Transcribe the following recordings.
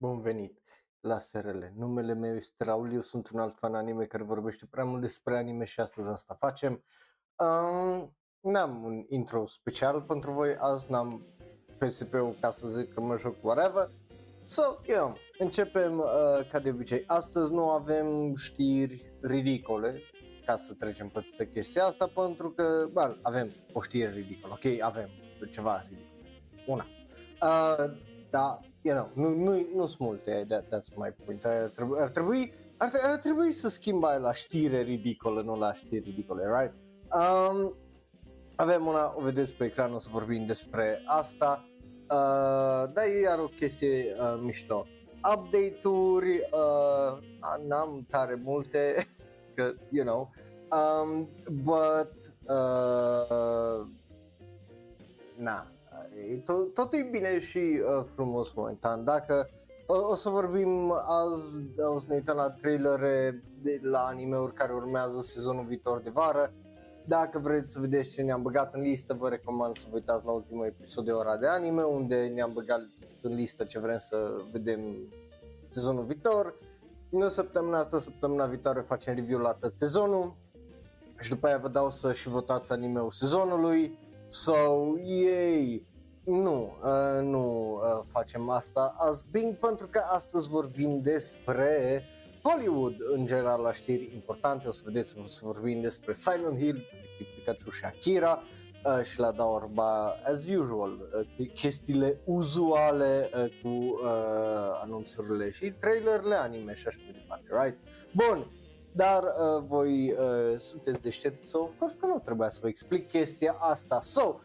Bun venit la SRL. Numele meu este Raul, eu sunt un alt fan anime care vorbește prea mult despre anime și astăzi asta facem. Um, n-am un intro special pentru voi, azi n-am PSP-ul ca să zic că mă joc whatever. So, yeah, începem uh, ca de obicei. Astăzi nu avem știri ridicole, ca să trecem peste chestia asta, pentru că, bă, avem o știre ridicolă, ok, avem ceva ridicol. Una. Uh, da, you know, nu, nu, nu sunt multe, that, that's my point. Ar trebui, ar trebui, ar, ar trebui să schimb aia la știre ridicolă, nu la știri ridicole, right? Um, avem una, o vedeți pe ecran, o să vorbim despre asta, uh, dar e iar o chestie uh, mișto. Update-uri, uh, n-am tare multe, că, you know, um, but, uh, na, tot, totul e bine și uh, frumos momentan. Dacă o, o să vorbim azi, o să ne uităm la trailere de, la anime-uri care urmează sezonul viitor de vară. Dacă vreți să vedeți ce ne-am băgat în listă, vă recomand să vă uitați la ultimul episod de Ora de Anime, unde ne-am băgat în listă ce vrem să vedem sezonul viitor. Nu săptămâna asta, săptămâna viitoare facem review la tot sezonul și după aia vă dau să și votați anime-ul sezonului. So, yay! Nu, uh, nu uh, facem asta azi, bing, pentru că astăzi vorbim despre Hollywood în general la știri importante. O să vedeți, o să vorbim despre Silent Hill, Pikachu și Akira uh, și la Daorba, as usual, uh, chestiile uzuale uh, cu uh, anunțurile și trailerele anime și așa mai departe, right? Bun, dar uh, voi uh, sunteți deștepți, so, of course că nu trebuia să vă explic chestia asta. So,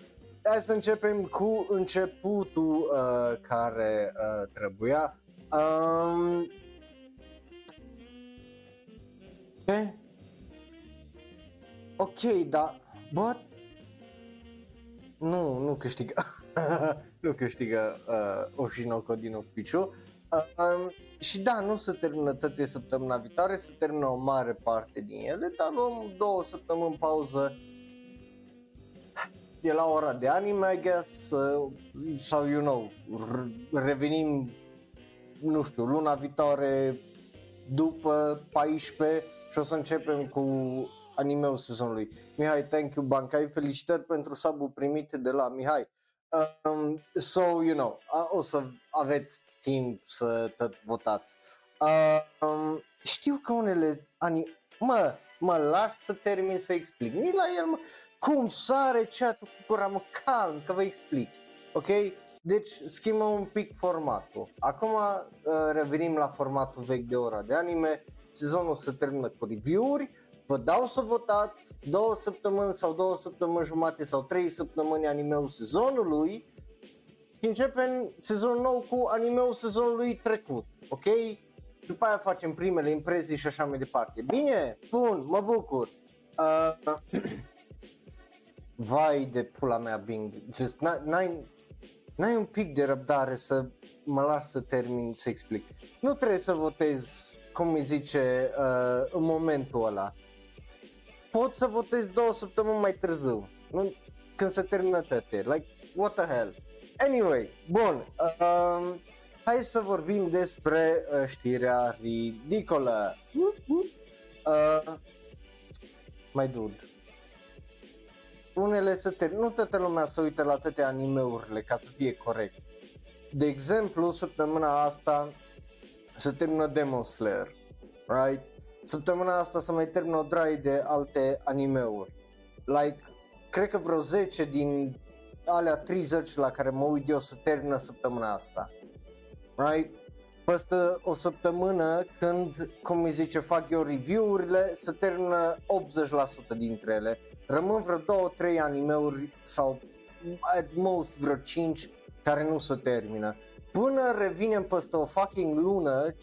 hai să începem cu începutul uh, care uh, trebuia. Um, ce? Ok, dar, but, nu, nu câștigă, nu câștigă uh, Oshinoko din oficiu. Uh, și da, nu se termină toate săptămâna viitoare, se termină o mare parte din ele, dar luăm două săptămâni pauză e la ora de anime, I guess, uh, sau, you know, revenim, nu știu, luna viitoare după 14 și o să începem cu animeul sezonului. Mihai, thank you, Bancai, felicitări pentru sabul primit de la Mihai. Um, so, you know, o să aveți timp să tot votați. Um, știu că unele ani... Mă, mă lași să termin să explic. Ni la el, mă cum sare chat-ul cu gura, mă calm, că vă explic, ok? Deci schimbăm un pic formatul. Acum uh, revenim la formatul vechi de ora de anime, sezonul se termină cu review-uri, vă dau să votați două săptămâni sau două săptămâni jumate sau trei săptămâni animeul sezonului și începem sezonul nou cu animeul sezonului trecut, ok? După aia facem primele impresii și așa mai departe. Bine? Bun, mă bucur. Uh, vai de pula mea Bing, just n-ai, n-ai un pic de răbdare să mă las să termin să explic. Nu trebuie să votez, cum îi zice, uh, în momentul ăla. Pot să votez două săptămâni mai târziu, nu? când se termină toate. Like, what the hell? Anyway, bun, uh, hai să vorbim despre uh, știrea ridicolă. Uh, mai dude unele să te, nu toată lumea să uită la toate animeurile ca să fie corect. De exemplu, săptămâna asta se termină Demon Slayer, right? Săptămâna asta să mai termină o drai de alte animeuri. Like, cred că vreo 10 din alea 30 la care mă uit eu să termină săptămâna asta. Right? Peste o săptămână când, cum îi zice, fac eu review-urile, se termină 80% dintre ele rămân vreo 2-3 animeuri sau at most vreo 5 care nu se termină. Până revinem peste o fucking lună, 5-6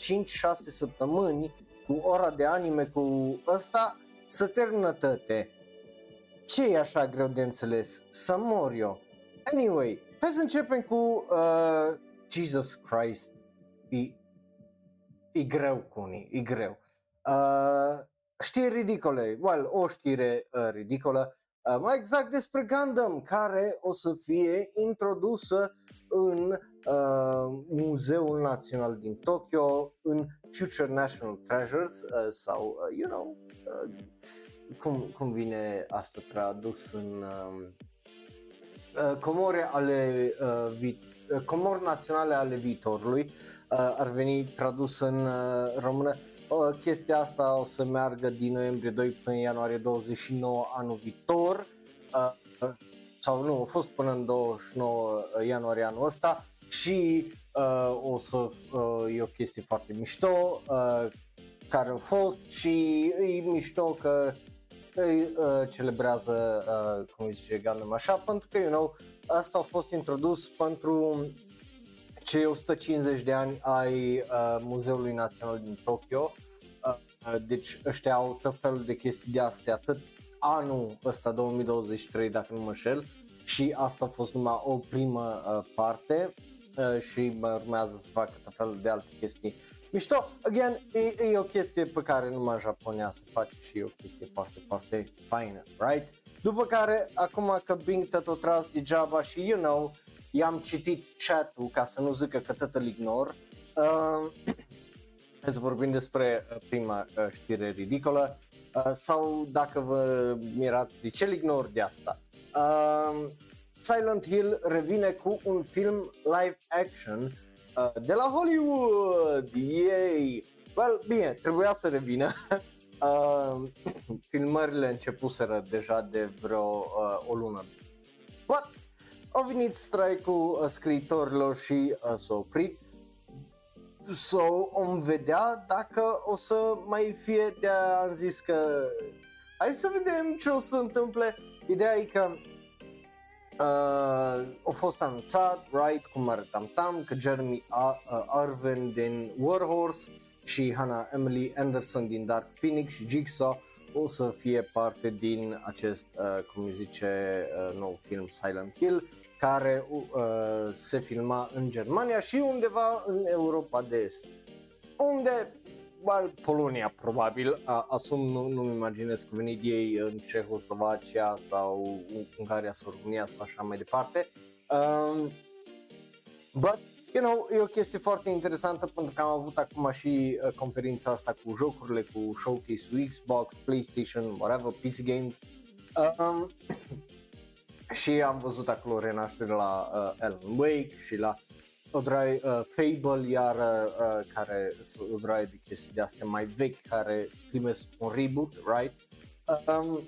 săptămâni, cu ora de anime, cu ăsta, să termină toate. Ce e așa greu de înțeles? Să mor eu. Anyway, hai să începem cu uh, Jesus Christ. E, e greu cu unii, e greu. Uh, știri ridicole, well, o știre uh, ridicolă, Uh, mai exact despre Gundam, care o să fie introdusă în uh, Muzeul Național din Tokyo, în Future National Treasures uh, sau, uh, you know, uh, cum, cum vine asta tradus în uh, uh, comore ale uh, vi- uh, comori naționale ale viitorului uh, ar veni tradus în uh, română uh, chestia asta o să meargă din noiembrie 2 până ianuarie 29 anul viitor uh, sau nu, a fost până în 29 ianuarie anul ăsta și uh, o să uh, e o chestie foarte mișto uh, care a fost și e mișto că îi uh, celebrează, uh, cum zice Gundam așa, pentru că, you know, asta a fost introdus pentru cei 150 de ani ai uh, Muzeului Național din Tokyo. Uh, uh, deci ăștia au tot felul de chestii de astea, atât anul ăsta 2023, dacă nu mă înșel, și asta a fost numai o primă uh, parte uh, și mă urmează să facă tot felul de alte chestii mișto. Again, e, e o chestie pe care numai Japonia se face și e o chestie foarte, foarte faină, right? După care, acum că Bing tot tras degeaba și, you know, i-am citit chat-ul ca să nu zică că tot îl ignor, uh, să vorbim despre uh, prima uh, știre ridicolă uh, sau dacă vă mirați de ce ignor de asta. Uh, Silent Hill revine cu un film live action uh, de la Hollywood. Yay! Well, bine, trebuia să revină. uh, filmările începuseră deja de vreo uh, o lună. But, au venit strike-ul uh, scriitorilor și uh, s-a oprit. So, om vedea dacă o să mai fie de am zis că hai să vedem ce o să întâmple. Ideea e că Uh, a fost anunțat, right, cum arătam tam, că Jeremy Arven din Warhorse și Hannah Emily Anderson din Dark Phoenix și Jigsaw o să fie parte din acest, uh, cum zice, uh, nou film Silent Hill, care uh, se filma în Germania și undeva în Europa de Est. Unde well, Polonia probabil, asum nu, nu-mi imaginez că venit ei în Cehoslovacia sau Ungaria sau România sau așa mai departe. Um, but, you know, e o chestie foarte interesantă pentru că am avut acum și uh, conferința asta cu jocurile, cu showcase-ul Xbox, PlayStation, whatever, PC Games. Um, și am văzut acolo renaștere la uh, Alan Wake și la o draie uh, Fable, iar uh, uh care o draie de chestii de astea mai vechi care primesc un reboot, right? Um,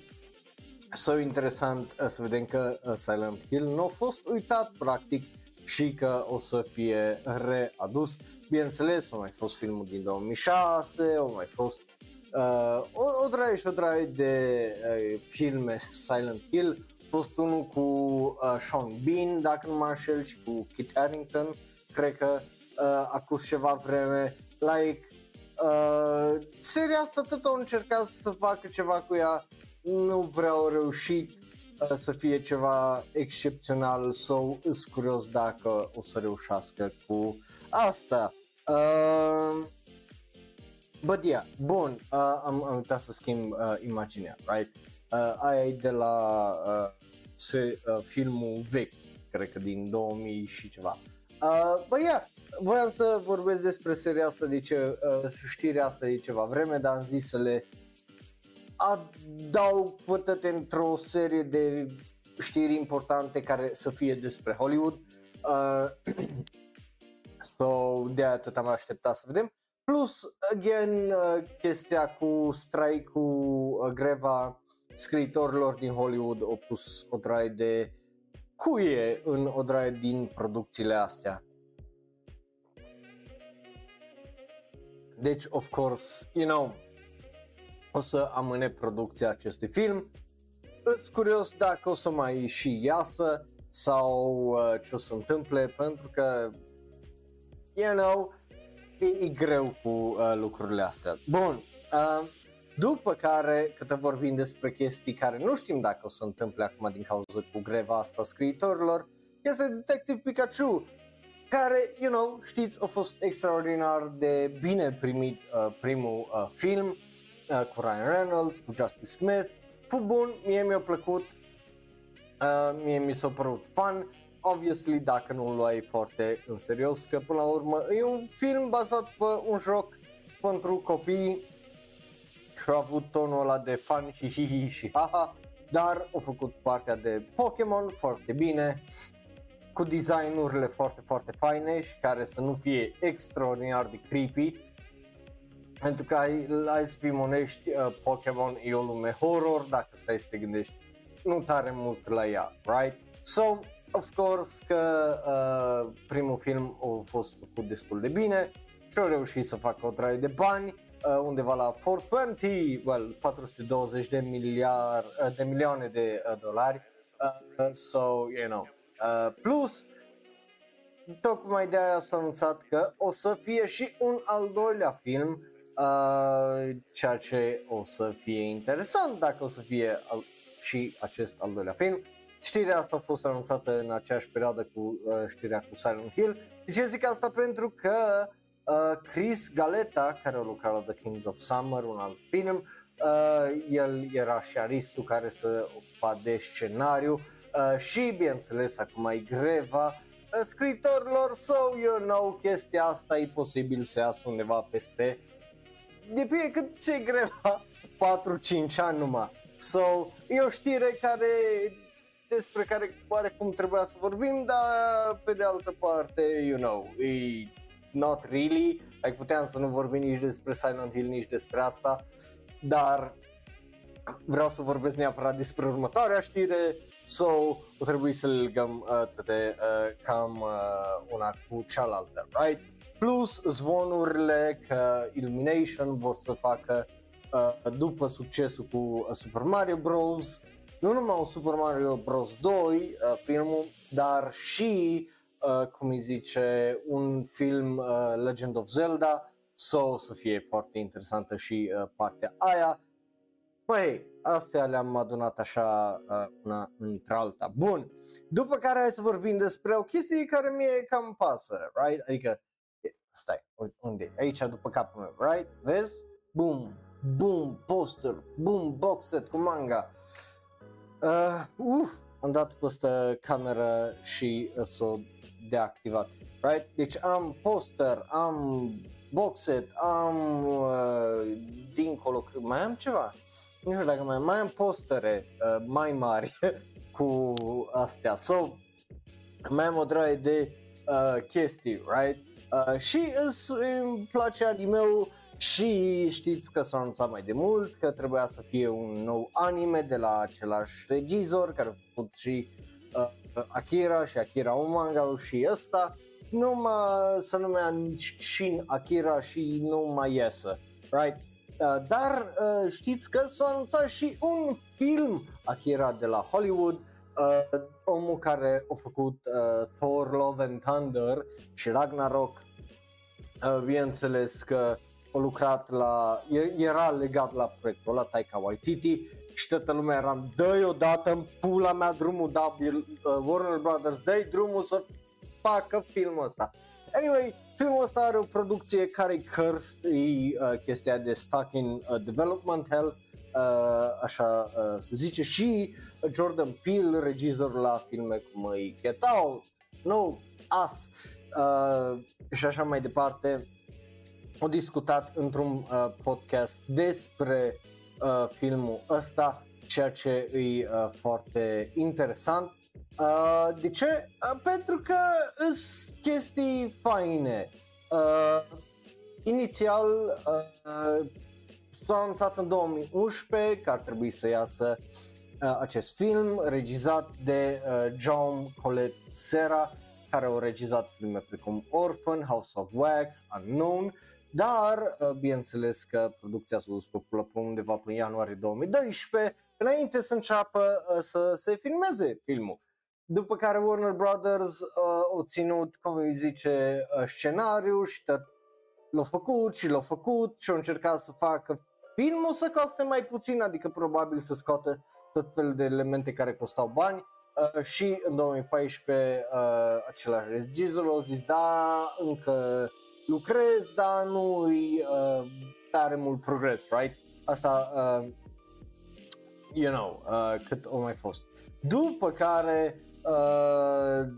so interesant uh, să vedem că uh, Silent Hill nu a fost uitat practic și că o să fie readus. Bineînțeles, a mai fost filmul din 2006, au mai fost uh, o, o draie și o draie de uh, filme Silent Hill, a fost unul cu uh, Sean Bean, dacă nu mă înșel, și cu Kit Harington cred că uh, acum ceva vreme, like, uh, seria asta tot au încercat să facă ceva cu ea, nu prea au reușit uh, să fie ceva excepțional sau so, îs curios dacă o să reușească cu asta. Uh, but yeah, bun, uh, am, am uitat să schimb uh, imaginea, right? Uh, aia e de la uh, se, uh, filmul vechi, cred că din 2000 și ceva. Uh, bă, yeah, voiam să vorbesc despre seria asta de ce, uh, știrea asta de ceva vreme, dar am zis să le adaug pătăte într-o serie de știri importante care să fie despre Hollywood. Uh, so, de atât am așteptat să vedem. Plus, again, uh, chestia cu strike-ul, uh, greva scriitorilor din Hollywood au pus o draie de cuie în o draie din producțiile astea. Deci, of course, you know, o să amâne producția acestui film. Îți curios dacă o să mai și iasă sau uh, ce o să întâmple, pentru că, you know, e, e greu cu uh, lucrurile astea. Bun, uh, după care, câte vorbim despre chestii care nu știm dacă o să întâmple acum din cauza cu greva asta scriitorilor, este Detective Pikachu, care, you know, știți, a fost extraordinar de bine primit uh, primul uh, film uh, cu Ryan Reynolds, cu Justice Smith. Fu bun, mie mi-a plăcut, Uh, mie mi s-a părut fun, obviously dacă nu l luai foarte în serios, că până la urmă e un film bazat pe un joc pentru copii și a avut tonul ăla de fan și hi hi și haha, dar au făcut partea de Pokémon foarte bine, cu designurile foarte, foarte faine și care să nu fie extraordinar de creepy. Pentru că ai, hai să fim onești, uh, Pokémon e o lume horror, dacă stai să te gândești, nu tare mult la ea, right? So, of course că uh, primul film a fost făcut destul de bine și au reușit să facă o draie de bani, uh, undeva la 420, well, 420 de, miliard, uh, de milioane de uh, dolari. Uh, so, you know, uh, plus, tocmai de aia s-a anunțat că o să fie și un al doilea film, uh, ceea ce o să fie interesant dacă o să fie al, și acest al doilea film. Știrea asta a fost anunțată în aceeași perioadă cu uh, știrea cu Silent Hill. De ce zic asta? Pentru că uh, Chris Galeta, care a lucrat la The Kings of Summer, un alt film, uh, el era și aristul care să ocupa de scenariu uh, și, bineînțeles, acum e greva uh, scritorilor, so, you know, chestia asta e posibil să iasă undeva peste depinde cât ce greva 4-5 ani numai. So, e o știre care despre care cum trebuia să vorbim, dar pe de altă parte, you know, e not really, ai puteam să nu vorbim nici despre Silent Hill, nici despre asta, dar vreau să vorbesc neapărat despre următoarea știre, so o trebuie să le legăm uh, toate uh, cam uh, una cu cealaltă, right? Plus zvonurile că Illumination vor să facă uh, după succesul cu uh, Super Mario Bros. Nu numai un Super Mario Bros. 2 uh, filmul, dar și uh, cum îi zice, un film uh, Legend of Zelda, so să fie foarte interesantă și uh, partea aia. Păi, astea le-am adunat așa uh, una între alta. Bun, după care hai să vorbim despre o chestie care mie cam pasă, right? Adică, stai, unde? Aici după capul meu, right? Vezi? Boom, boom, poster, boom, box set cu manga. Uh, uh, am dat peste cameră și uh, s-o deactivat. Right? Deci am poster, am box set, am uh, dincolo, mai am ceva. Nu știu dacă mai, mai am postere uh, mai mari cu astea. So, mai am o draie de uh, chestii, right? Uh, și îmi place anime-ul și știți că s-a anunțat mai de mult că trebuia să fie un nou anime de la același regizor care a făcut și uh, Akira și Akira un manga și ăsta numai să numea Shin Akira și nu mai iesă, right? Uh, dar uh, știți că s-a anunțat și un film Akira de la Hollywood, uh, omul care a făcut uh, Thor Love and Thunder și Ragnarok, uh, bineînțeles că a lucrat la, era legat la proiectul la Taika Waititi și toată lumea era dă odată în pula mea drumul, da, uh, Warner Brothers, dă drumul să facă filmul ăsta. Anyway, filmul ăsta are o producție care cursed, e uh, chestia de stuck in uh, development hell, uh, așa uh, se zice, și Jordan Peele, regizor la filme cum e Get Out, No, Us uh, și așa mai departe au discutat într-un uh, podcast despre uh, filmul ăsta, ceea ce e uh, foarte interesant. Uh, de ce? Uh, pentru că sunt chestii faine. Uh, inițial uh, s-a anunțat în 2011 că ar trebui să iasă uh, acest film regizat de uh, John Colette Serra care au regizat filme precum Orphan, House of Wax, Unknown dar uh, bineînțeles că producția s-a dus pe undeva până ianuarie 2012, înainte să înceapă uh, să se filmeze filmul. După care Warner Brothers uh, au ținut, cum îi zice, uh, scenariu și tot l-au făcut și l-au făcut și au încercat să facă filmul să coste mai puțin, adică probabil să scoată tot felul de elemente care costau bani uh, și în 2014 uh, același regizor a zis da, încă lucrez, dar nu e uh, tare mult progres, right? Asta, uh, you know, uh, cât o mai fost. după care uh,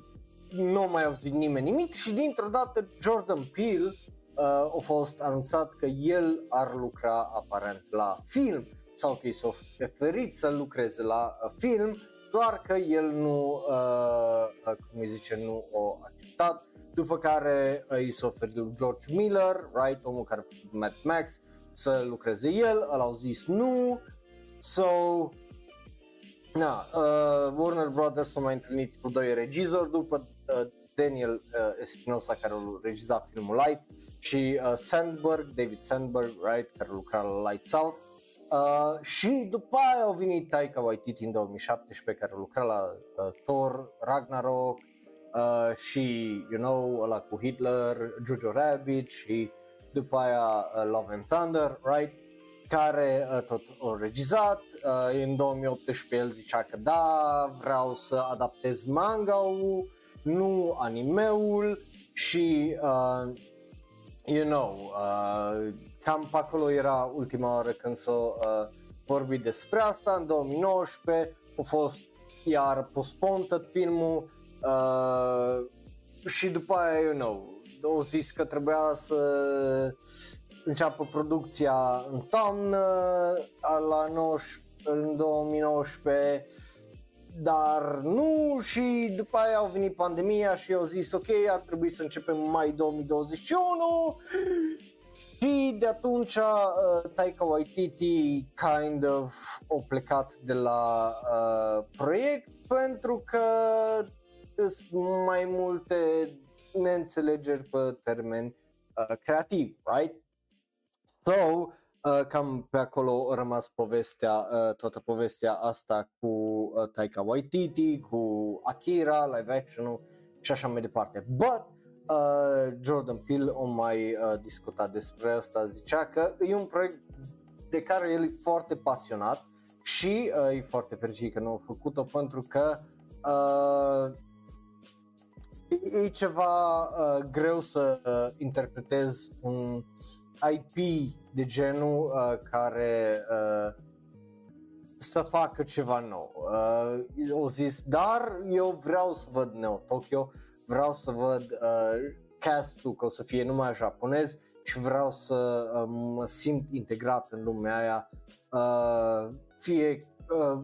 nu a mai auzit nimeni nimic și dintr-o dată Jordan Peele uh, a fost anunțat că el ar lucra aparent la film sau că i s-a preferit să lucreze la uh, film, doar că el nu, uh, uh cum îi zice, nu o acceptat, după care uh, i s-a oferit George Miller, right, omul care a făcut Mad Max, să lucreze el, el au zis nu, so, na, uh, Warner Brothers s-a mai întâlnit cu doi regizori după uh, Daniel uh, Espinosa care a regizat filmul Light și uh, Sandberg, David Sandberg, right, care lucra la Lights Out. Uh, și după aia au venit Taika Waititi în 2017 care lucra la uh, Thor, Ragnarok uh, și, you know, ăla cu Hitler, Jojo Rabbit și după aia uh, Love and Thunder, right? care uh, tot a regizat. Uh, în 2018 el zicea că da, vreau să adaptez manga-ul, nu animeul și uh, you know, uh, cam pe acolo era ultima oară când s-a uh, vorbit despre asta, în 2019 a fost iar postponed filmul uh, și după aia, you know, au zis că trebuia să înceapă producția în toamnă la 19, în 2019 dar nu și după aia au venit pandemia și au zis ok, ar trebui să începem mai 2021 și de atunci uh, Taika Waititi kind of a plecat de la uh, proiect pentru că sunt mai multe neînțelegeri pe termen uh, creativ, right? So, uh, cam pe acolo a rămas povestea, uh, toată povestea asta cu uh, Taika Waititi, cu Akira, live action și așa mai departe. But uh, Jordan Peele o mai uh, discutat despre asta, zicea că e un proiect de care el e foarte pasionat și uh, e foarte fericit că nu a făcut-o pentru că uh, e ceva uh, greu să uh, interpretezi un IP de genul uh, care uh, să facă ceva nou. Uh, o zis, dar eu vreau să văd Neo Tokyo, vreau să văd uh, castul că o să fie numai japonez și vreau să uh, mă simt integrat în lumea aia, uh, fie uh,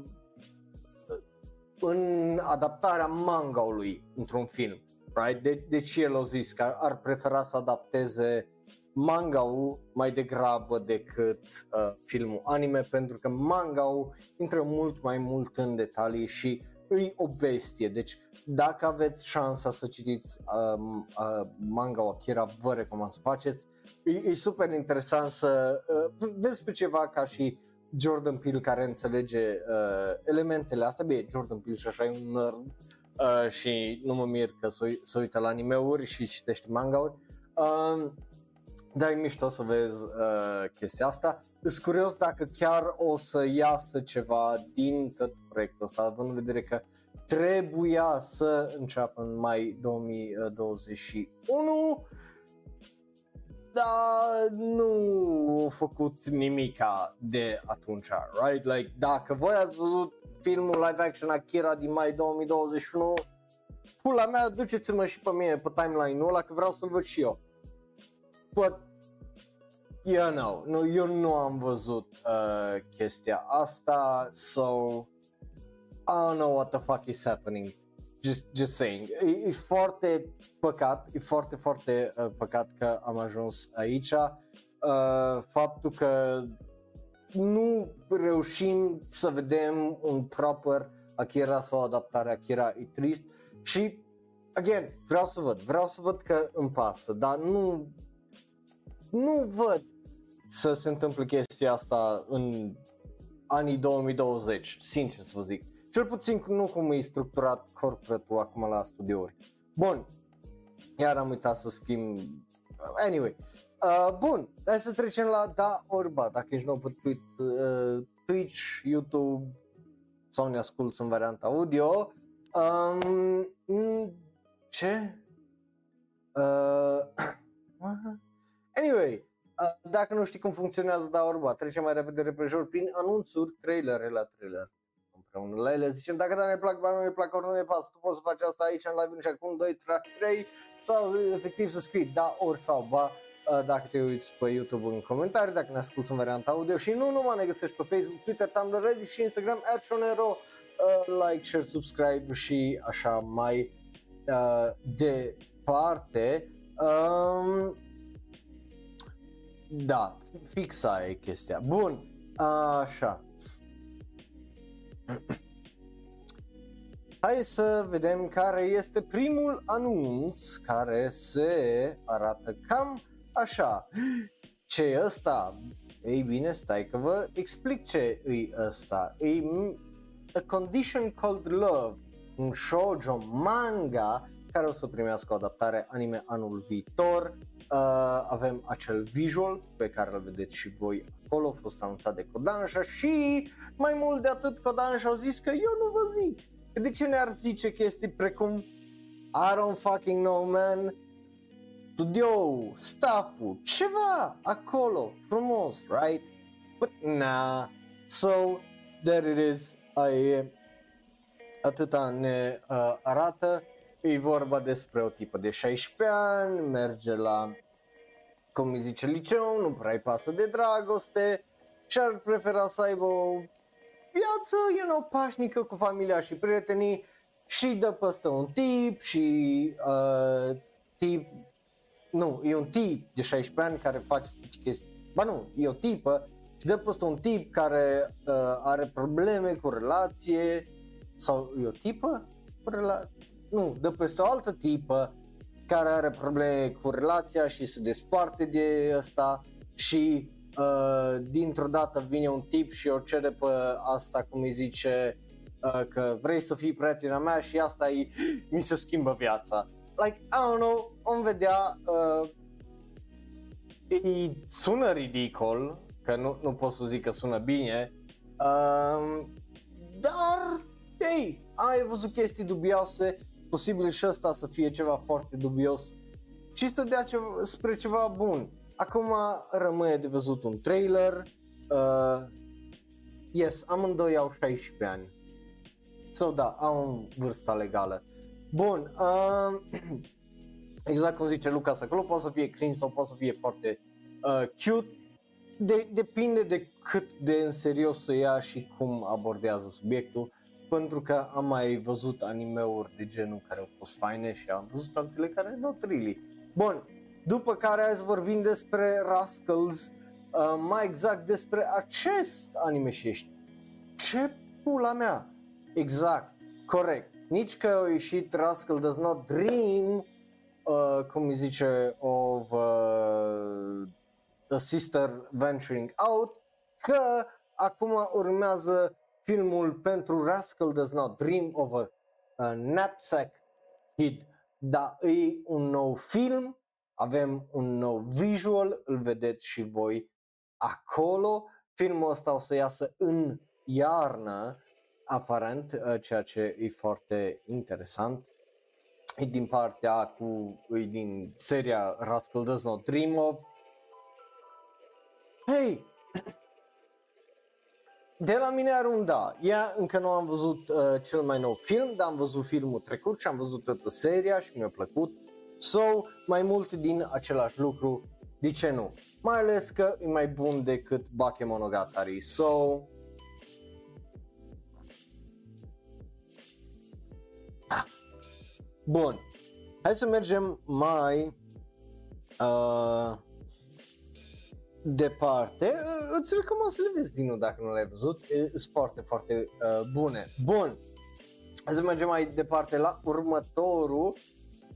în adaptarea mangaului într-un film. Right? De- deci el a zis că ar prefera să adapteze manga-ul mai degrabă decât uh, filmul anime pentru că manga-ul intră mult mai mult în detalii și îi o bestie. Deci dacă aveți șansa să citiți uh, uh, manga Akira, vă recomand să faceți. E, e super interesant să uh, despre ceva ca și Jordan Peele care înțelege uh, elementele astea. Bine, Jordan Peele și așa e un nerd uh, și nu mă mir că să uită la anime-uri și citește manga-uri. Uh, dar e mișto să vezi uh, chestia asta. Sunt curios dacă chiar o să iasă ceva din tot proiectul ăsta, având în vedere că trebuia să înceapă în mai 2021 dar nu a făcut nimica de atunci, right? Like, dacă voi ați văzut filmul live action Akira din mai 2021, pula mea, duceți-mă și pe mine pe timeline-ul ăla că vreau să-l văd și eu. But, you know, nu, eu nu am văzut uh, chestia asta, so I don't know what the fuck is happening. Just, just saying. E, e foarte păcat, e foarte, foarte uh, păcat că am ajuns aici. Uh, faptul că nu reușim să vedem un proper Akira sau adaptare Akira e trist și again, vreau să văd, vreau să văd că îmi pasă, dar nu nu văd să se întâmple chestia asta în anii 2020, sincer să vă zic. Cel puțin nu cum e structurat corporate acum la studiouri. Bun, iar am uitat să schimb. Anyway, uh, bun, hai să trecem la da orba, dacă ești nou pe Twitch, uh, Twitch, YouTube sau ne asculti în varianta audio. Um, ce? Uh, anyway, uh, dacă nu știi cum funcționează da orba, trecem mai repede repejor prin anunțuri, trailere la trailer împreună la ele. Zicem, dacă da ne plac, ba nu ne plac, ori nu ne pasă, tu poți să faci asta aici în live și acum 2, 3, 3 sau efectiv să scrii da, ori sau ba uh, dacă te uiți pe YouTube în comentarii, dacă ne asculti în varianta audio și nu numai ne găsești pe Facebook, Twitter, Tumblr, Reddit și Instagram, Ero, uh, like, share, subscribe și așa mai uh, departe. Um, da, fix aia e chestia. Bun, așa. Hai să vedem care este primul anunț care se arată cam așa. Ce e ăsta? Ei bine, stai că vă explic ce e ăsta. E A Condition Called Love, un shoujo manga care o să primească o adaptare anime anul viitor. Uh, avem acel visual pe care îl vedeți și voi acolo, a fost anunțat de Kodansha și mai mult de atât Kodansha au zis că eu nu vă zic. De ce ne-ar zice chestii precum I don't fucking know man, studio, stafful, ceva acolo, frumos, right? But nah, so there it is, ai, atâta ne uh, arată, e vorba despre o tipă de 16 ani, merge la, cum îi zice, liceu, nu prea pasă de dragoste și ar prefera să aibă o viață, you know, pașnică cu familia și prietenii și dă păstă un tip și uh, tip, nu, e un tip de 16 ani care face chestii, ba nu, e o tipă și dă păstă un tip care uh, are probleme cu relație sau e o tipă cu relație, nu, dă peste o altă tipă care are probleme cu relația și se desparte de asta și uh, dintr-o dată vine un tip și o cere pe asta, cum îi zice, uh, că vrei să fii prietena mea și asta e, mi se schimbă viața. Like, I don't know, om vedea, uh, e, sună ridicol, că nu, nu pot să zic că sună bine, uh, dar, ei, ai văzut chestii dubioase, posibil și ăsta să fie ceva foarte dubios și să dea ceva, spre ceva bun. Acum rămâne de văzut un trailer. Uh, yes, amândoi au 16 ani. So da, au vârsta legală. Bun, uh, exact cum zice Lucas acolo, poate să fie cringe sau poate să fie foarte uh, cute. De, depinde de cât de în serios să ia și cum abordează subiectul pentru că am mai văzut animeuri de genul care au fost faine și am văzut altele care nu really. Bun, după care azi vorbim despre Rascals, uh, mai exact despre acest anime și ești. Ce pula mea? Exact, corect. Nici că a ieșit Rascal Does Not Dream, uh, cum îi zice, of uh, The Sister Venturing Out, că acum urmează filmul pentru Rascal Does Not Dream of a, a Knapsack Kid. Da, e un nou film, avem un nou visual, îl vedeți și voi acolo. Filmul ăsta o să iasă în iarnă, aparent, uh, ceea ce e foarte interesant. E din partea cu, e din seria Rascal Does Not Dream of. Hei, de la mine are un da. Ea încă nu am văzut uh, cel mai nou film, dar am văzut filmul trecut și am văzut toată seria și mi-a plăcut. So, mai mult din același lucru, de ce nu? Mai ales că e mai bun decât Bakemonogatari. So, Bun. Hai să mergem mai uh, departe, îți recomand să le vezi din nou dacă nu le-ai văzut, sunt foarte, foarte uh, bune. Bun, Hai să mergem mai departe la următorul,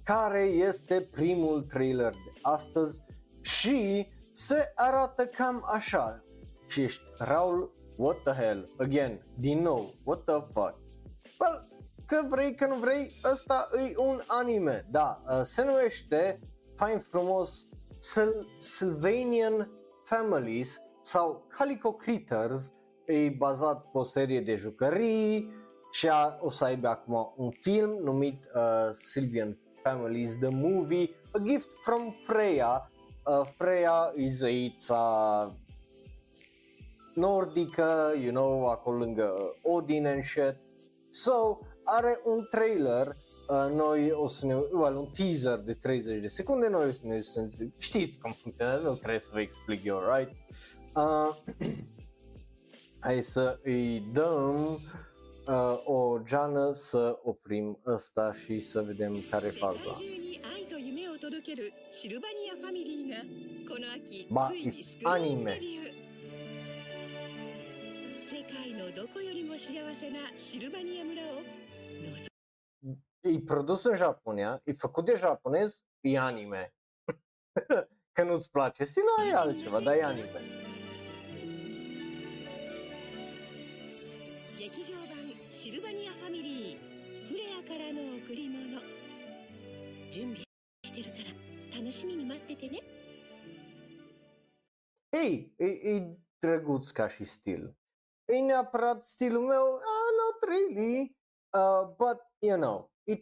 care este primul trailer de astăzi și se arată cam așa. Și ești, Raul, what the hell, again, din nou, what the fuck. Well, că vrei, că nu vrei, ăsta e un anime, da, uh, se numește, fain frumos, Sylvanian Families sau Calico Critters e bazat pe o serie de jucării și a, o să aibă acum un film numit uh, Sylvian Families The Movie A Gift from Freya. Uh, Freya is a, it's a nordică, you know, acolo lângă Odin and shit. So, are un trailer Uh, noi o să ne, well, un teaser de 30 de secunde, noi o să ne, să ne știți cum funcționează, nu trebuie să vă explic eu, right? Uh, hai să îi dăm uh, o geană să oprim ăsta și să vedem care e faza. Ba, anime. E produs în Japonia, e făcut de japonez, e anime. Că nu-ți place, sila păi, e altceva, dar e anime. Ei, e, e drăguț ca și stil. E neapărat stilul meu, ah, not really, uh, but you know, e,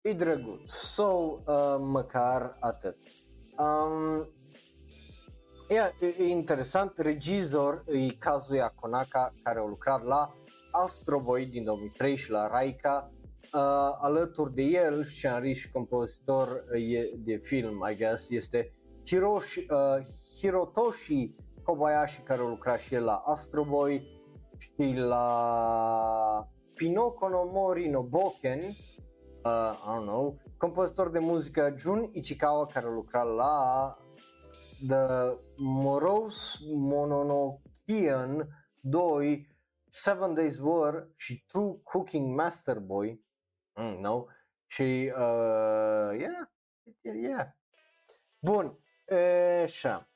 e drăguț. So, uh, măcar atât. Um, yeah, e, e interesant, regizor e Kazuya Konaka, care a lucrat la Astro Boy din 2003 și la Raika. Uh, alături de el, scenarist și compozitor uh, e, de film, I guess, este Hiroshi, uh, Hirotoshi Kobayashi, care a lucrat și el la Astro Boy și la Pinoko no Mori no Boken, uh, I don't know, compozitor de muzică Jun Ichikawa, care a lucrat la The Morose Mononokean 2, Seven Days War și True Cooking Master Boy, mm, no, și uh, yeah, yeah, yeah. Bun, e, așa.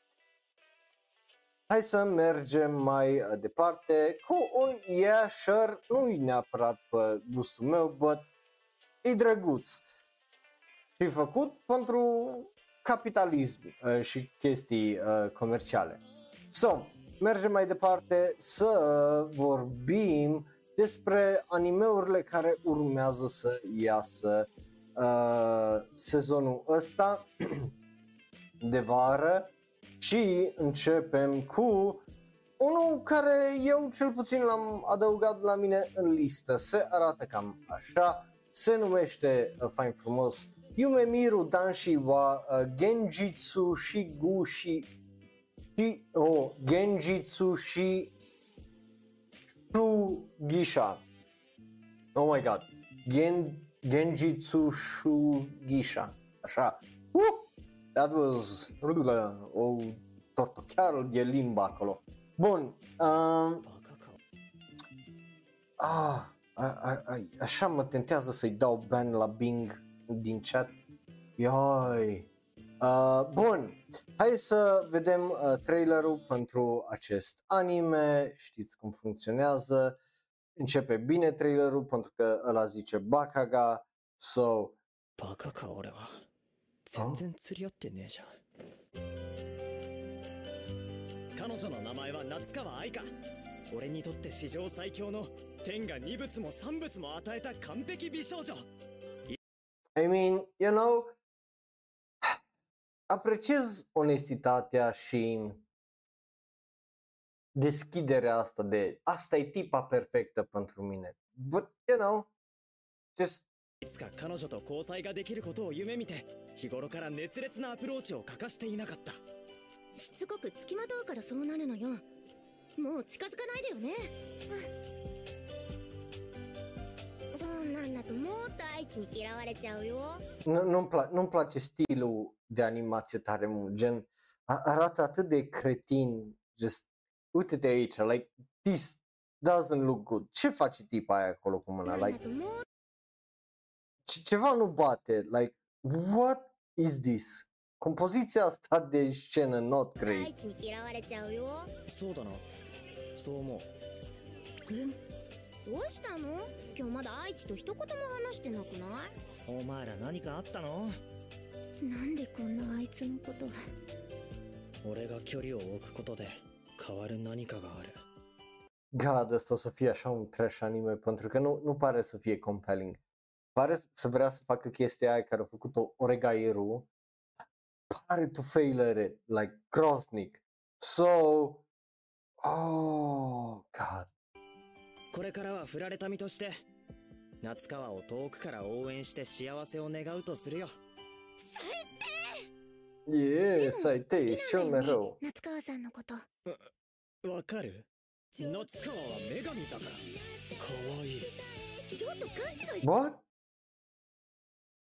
Hai să mergem mai uh, departe cu un yeah, sure, nu-i neapărat pe gustul meu, but e drăguț. Și făcut pentru capitalism uh, și chestii uh, comerciale. So, mergem mai departe să vorbim despre animeurile care urmează să iasă uh, sezonul ăsta de vară și începem cu unul care eu cel puțin l-am adăugat la mine în listă. Se arată cam așa, se numește uh, fain frumos Yume Miru Danshi wa uh, Genjitsu Shigushi și oh, Genjitsu și Shugisha. Oh my god. Gen, Genjitsu Shugisha. Așa. Uh! That was... O, tot, chiar e limba acolo. Bun. Um, ah, a, a, a, așa mă tentează să-i dau ban la Bing din chat. Ioi. Uh, bun, hai să vedem uh, trailerul pentru acest anime, știți cum funcționează. Începe bine trailerul pentru că ăla zice Bakaga, so... Bakaga, 俺は全然釣り合ってねえじゃん彼女の名前は夏川愛香俺にとって史上最強の天が二物も三物も与えた完璧美少女 I mean, you know, apreciez onestitatea și deschiderea asta de asta e tipa perfectă pentru mine. But, you know, just いつか彼女と交際ができることを夢見て日頃から熱烈なアプローチを欠かしていなかったしつこく付きまとうからそうなるのよもう近づかないでよねそんなんだともっと愛知に嫌われちゃうよ nu, nu-mi, pla- nu-mi place stilul de animație tare mult, gen arată atât de cretin, just uite-te aici, like this doesn't look good. Ce face tipa aia acolo cu mâna? なんだ Like, ce- ceva nu bate, like what is this? Compoziția asta de scenă not 愛 great. 知に嫌われちゃうよそうだなそう思うえどうしたの今日まだ愛知と一言も話してなくないお前ら何かあったのなんでこんなあいつのこと俺が距離を置くことで変わる何かがある God, ăsta o să fie așa un trash anime pentru că nu, nu pare să fie compelling. Pare să- vrea să facă chestia aia care a făcut-o Oregairu. Pare to failure it, like groaznic. So, Oh, God. これからは振られた身として夏川を遠くから応援して幸せを願うとするよ E, să-i te, ești cel mai rău. 夏川さんのことわかる夏川は女神だから可愛いちょっと勘違いし What?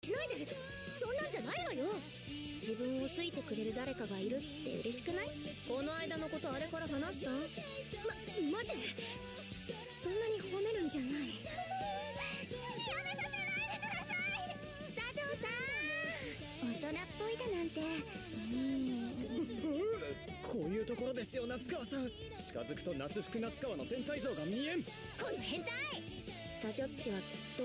ないでそんなんじゃないわよ。自分を好いてくれる誰かがいるって嬉しくない？この間のことあれから話した？ま待って。そんなに褒めるんじゃない。やめさせないでください。佐城さん。大人っぽいだなんて。う んこういうところですよ夏川さん。近づくと夏服夏川の全体像が見えん。この変態。サジョッチはきっと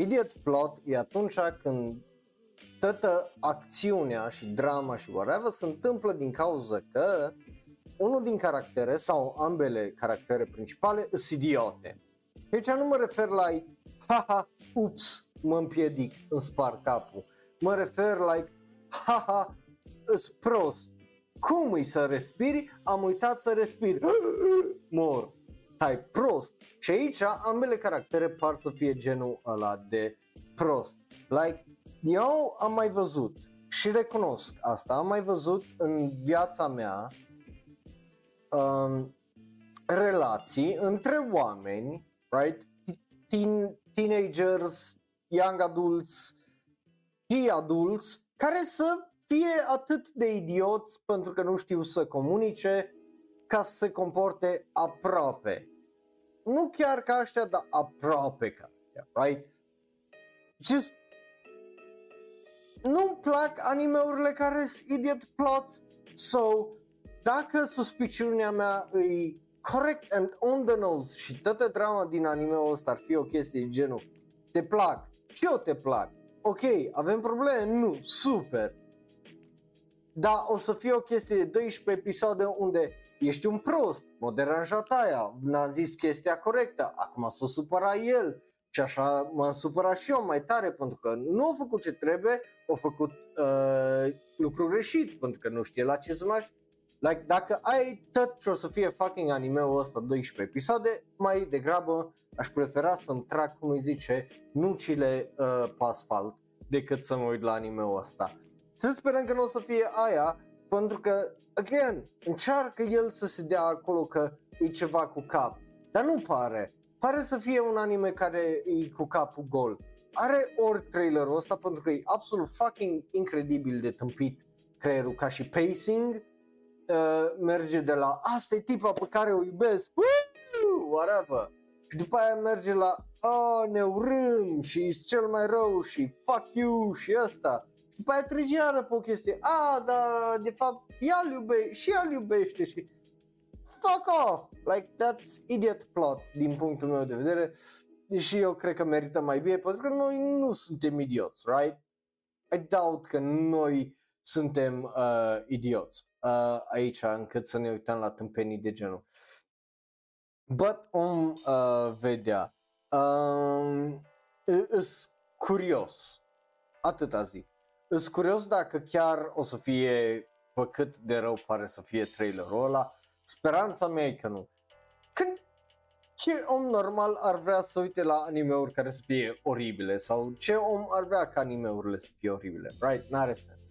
Idiot plot e atunci când toată acțiunea și drama și whatever se întâmplă din cauza că unul din caractere sau ambele caractere principale sunt idiote. Deci nu mă refer la haha, ups, mă împiedic, îmi spar capul. Mă refer like haha, îs prost. Cum îi să respiri? Am uitat să respiri. Mor. Tai prost. Și aici ambele caractere par să fie genul ăla de prost. Like, eu am mai văzut și recunosc asta, am mai văzut în viața mea um, relații între oameni, right? Teen, teenagers, young adults și adulți care să fie atât de idioți pentru că nu știu să comunice ca să se comporte aproape. Nu chiar ca ăștia, dar aproape ca ăștia, right? Just nu-mi plac animeurile care sunt idiot plots, so dacă suspiciunea mea e correct and on the nose și toată drama din anime-ul ăsta ar fi o chestie de genul te plac, și eu te plac, ok, avem probleme? Nu, super. Dar o să fie o chestie de 12 episoade unde ești un prost, m-a deranjat aia, n-a zis chestia corectă, acum s-a supărat el. Și așa m-am supărat și eu mai tare pentru că nu a făcut ce trebuie, a făcut uh, lucru greșit pentru că nu știe la ce să mă aș- Like, dacă ai tot ce o să fie fucking anime-ul ăsta 12 episoade, mai degrabă aș prefera să-mi trag, cum îi zice, nucile uh, pe asfalt decât să mă uit la anime-ul ăsta. Să sperăm că nu o să fie aia, pentru că, again, încearcă el să se dea acolo că e ceva cu cap, dar nu pare. Pare să fie un anime care e cu capul gol. Are ori trailerul ăsta pentru că e absolut fucking incredibil de tâmpit creierul ca și pacing. Uh, merge de la asta e tipa pe care o iubesc, Woo! whatever. Și după aia merge la oh, ne urâm și e cel mai rău și fuck you și asta. Și după aia trece iară pe o chestie, a, dar de fapt ea îl iubește și ea îl iubește și fuck off, like that's idiot plot din punctul meu de vedere și eu cred că merită mai bine pentru că noi nu suntem idioți, right? I doubt că noi suntem uh, idioți uh, aici încât să ne uităm la tâmpenii de genul. But om uh, vedea. Um, îs curios. Atâta zic. Îs curios dacă chiar o să fie pe cât de rău pare să fie trailerul ăla. Speranța mea e că nu. Când ce om normal ar vrea să uite la animeuri care să fie oribile sau ce om ar vrea ca animeurile să fie oribile, right? N-are sens.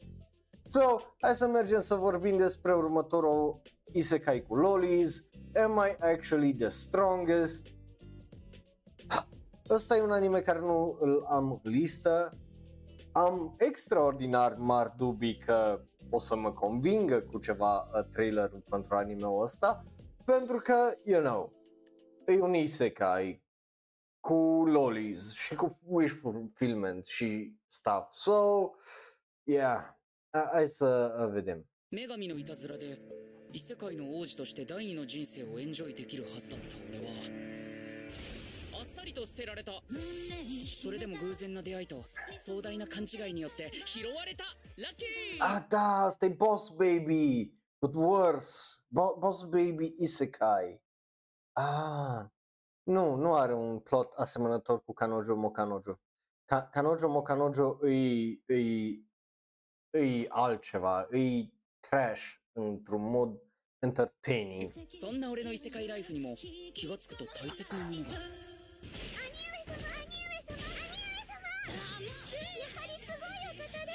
So, hai să mergem să vorbim despre următorul isekai cu lolis. Am I actually the strongest? Ăsta e un anime care nu îl am în listă. Am extraordinar mari dubii că o să mă convingă cu ceva uh, trailer pentru anime-ul ăsta, pentru că, you know, e un isekai cu lolis și cu wish fulfillment și stuff. So, yeah, uh, hai să uh, vedem. 女神のいたずらで異世界の王子として第二の人生をエンジョイできるはずだった俺は りと捨てられたそれでも偶然な出会いと壮大な勘違いによって拾われたラッキー Ah, da, asta e Boss Baby, but worse. Bo- Boss Baby Isekai. Ah, nu, nu are un plot asemănător cu Kanojo Mokanojo. Ka- Kanojo Mokanojo îi, îi, îi altceva, îi trash într-un mod entertaining. そんな俺の異世界ライフにも気がつくと大切なものが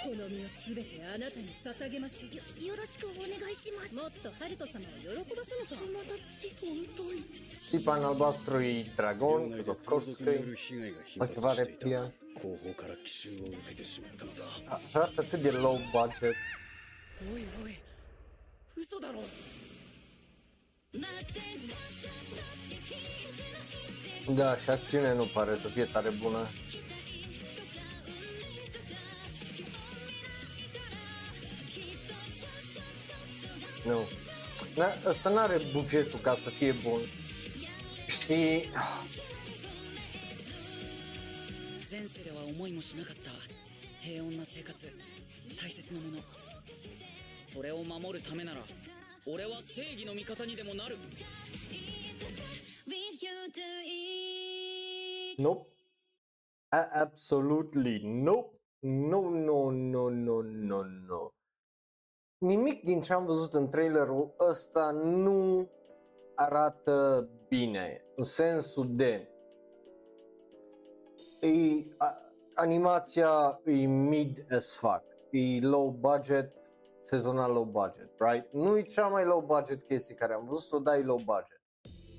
この身をすべてあなたに捧げましょうよよろしくお願いしますもっとハルト様を喜ばせぬか友達本当に Tipa în albastru e dragon, 両替 because で of 盗 course 賊によ că る被害が頻 Activa 発していた reptilian. 後方から奇襲を受 nu. Na, ăsta nu are bugetul ca să fie bun. Și... Nope. Absolutely nope. No, no, no, no, no, no. Nimic din ce am văzut în trailerul ăsta nu arată bine, în sensul de e, a, animația e mid as fuck, e low budget, sezonal low budget, right? Nu e cea mai low budget chestie care am văzut-o, dar e low budget.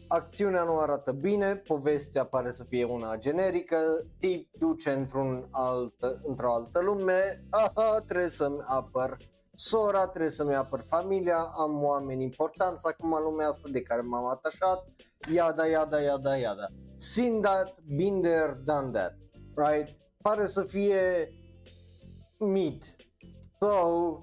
Acțiunea nu arată bine, povestea pare să fie una generică, tip duce într-un alt, într-o altă lume, aha, trebuie să-mi apăr sora, trebuie să-mi apăr familia, am oameni importanți acum în lumea asta de care m-am atașat, yada, yada, yada, yada. Seen that, been there, done that, right? Pare să fie meat. So,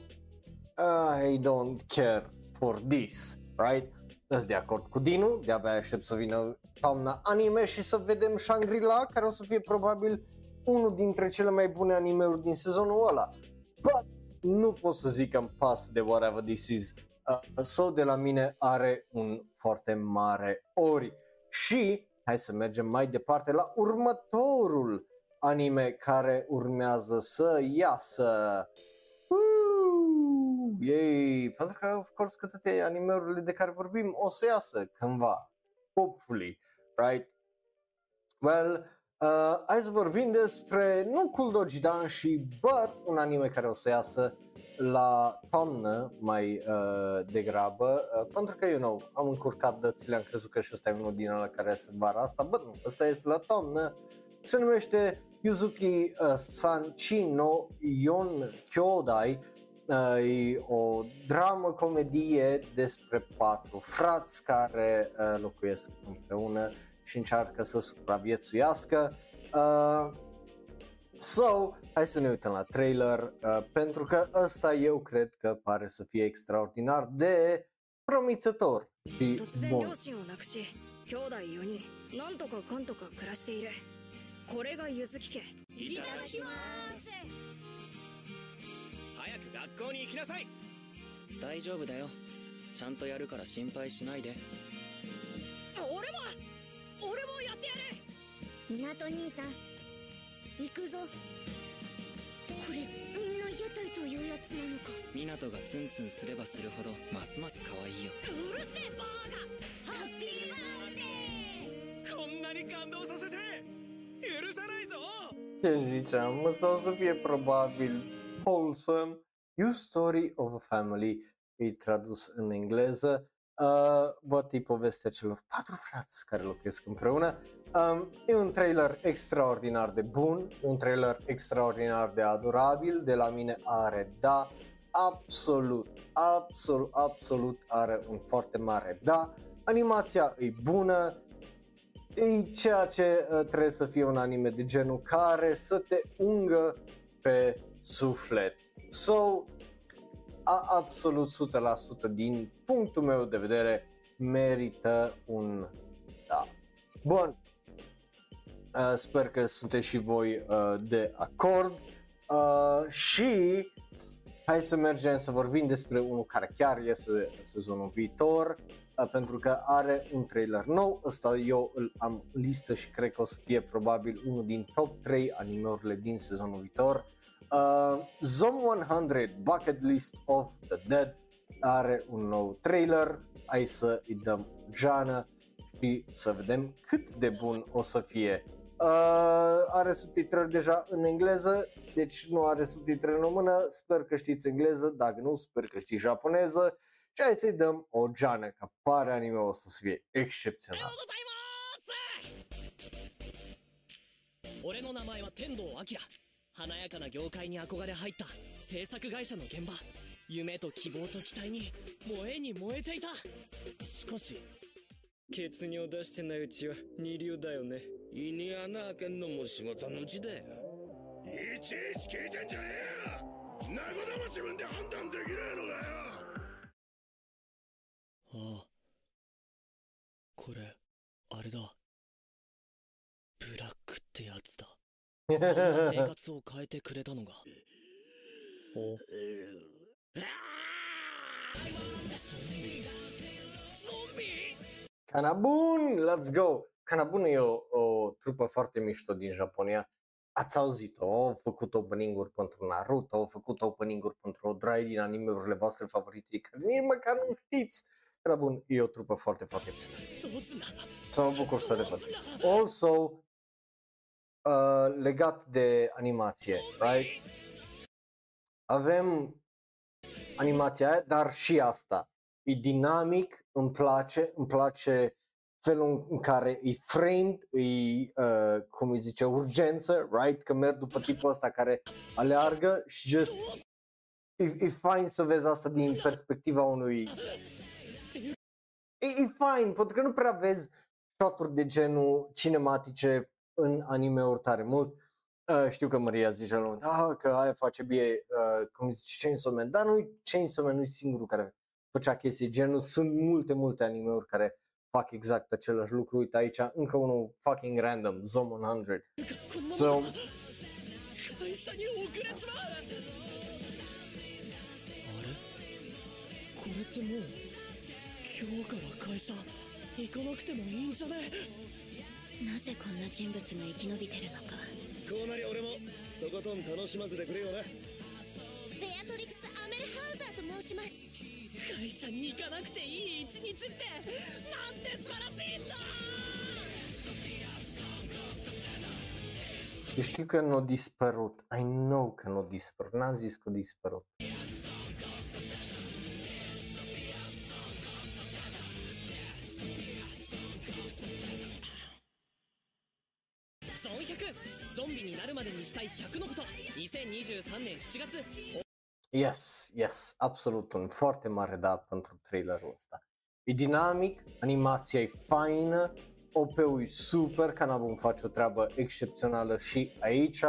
I don't care for this, right? Sunt de acord cu Dinu, de-abia aștept să vină toamna anime și să vedem Shangri-La, care o să fie probabil unul dintre cele mai bune animeuri din sezonul ăla. But nu pot să zic că îmi pas de whatever this is. Uh, so de la mine are un foarte mare ori. Și hai să mergem mai departe la următorul anime care urmează să iasă. Woo! Yay! Pentru că, of course, că toate animeurile de care vorbim o să iasă cândva. Hopefully, right? Well, uh, hai să vorbim despre, nu Cool Dan și but un anime care o să iasă la toamnă mai uh, degrabă, uh, pentru că, you know, am încurcat dățile, am crezut că și ăsta e unul din ăla care se vara asta, bă, nu, ăsta este la toamnă, se numește Yuzuki uh, Sanchino Yon Kyodai, uh, e o dramă comedie despre patru frați care uh, locuiesc împreună și încearcă să supraviețuiască. Uh, so, hai să ne uităm la trailer, uh, pentru că ăsta eu cred că pare să fie extraordinar de promițător și 突然 bun. 両親を亡くし兄弟4人なんとかかんとか暮らしているこれがゆずき家いただきます早く学校に行きなさい大丈夫だよちゃんとやるから心配しないで俺も俺もやってやる 港兄さん行くぞこれみんな屋台というやつなのか湊がツンツンすればするほどますます可愛いようるせえバーガハッピーバースデーこんなに感動させて許さないぞ Ce ziceam, ăsta o să fie probabil wholesome, You Story of a Family, e tradus în engleză, uh, e povestea celor patru frați care locuiesc împreună. Um, e un trailer extraordinar de bun, un trailer extraordinar de adorabil, de la mine are da, absolut, absolut, absolut are un foarte mare da, animația e bună, e ceea ce uh, trebuie să fie un anime de genul care să te ungă pe suflet. So, a, absolut 100% din punctul meu de vedere merită un da. Bun. Uh, sper că sunteți și voi uh, de acord. Uh, și hai să mergem să vorbim despre unul care chiar iese sezonul viitor uh, pentru că are un trailer nou. Ăsta eu îl am în listă și cred că o să fie probabil unul din top 3 animeurile din sezonul viitor. Uh, Zom 100 Bucket List of the Dead are un nou trailer. Hai să îi dăm geană și să vedem cât de bun o să fie. Uh, are subtitrări deja în engleză, deci nu are subtitrări în română, sper că știți engleză, dacă nu, sper că știți japoneză și hai să-i dăm o geană, că pare anime o să fie excepțional. 俺の名前は天童明華やかな業界に憧れ入った制作会社の現場夢と希望と期待に燃えに燃えていたしかし 血尿出してないうちは二流だよね。胃に穴開けんのも仕事のうちだよ。いちいち聞いてんじゃねえよ。なことも自分で判断できねえのかよ。ああこれあれだ。ブラックってやつだ。そんな生活を変えてくれたのが。お Kanabun, let's go! Kanabun e o, o trupă foarte mișto din Japonia. Ați auzit-o, au făcut opening-uri pentru Naruto, au făcut opening-uri pentru o drag din animeurile voastre favorite, că nici măcar nu știți. Era bun, e o trupă foarte, foarte mișto. Să mă bucur să revăd. Also, uh, legat de animație, right? Avem animația aia, dar și asta. E dinamic, îmi place, îmi place felul în care e framed, e, uh, cum îi zice, urgență, right? Că merg după tipul ăsta care aleargă și just e, e fain să vezi asta din perspectiva unui e, e fain, pentru că nu prea vezi shoturi de genul cinematice în anime-uri tare mult. Uh, știu că Maria zice la un moment, ah, că aia face bine, uh, cum zice, Chainsaw Man, dar nu Chainsaw Man nu e singurul care făcea chestii genul. Sunt multe, multe animeuri care fac exact același lucru. Uite aici, încă unul fucking random, Zom 100. So, ベアトリクス・アメルハウザーと申します。会社に行かなくていい一日ってなんて素晴らしいんだ！Eu știu că nu a dispărut, I know că nu a dispărut, n-am zis că a dispărut. ゾン100ゾンビになるまでにしたい100のこと2023年7月 Yes, yes, absolut un foarte mare da pentru trailerul ăsta. E dinamic, animația e faină, OP-ul e super, Kanabun face o treabă excepțională și aici.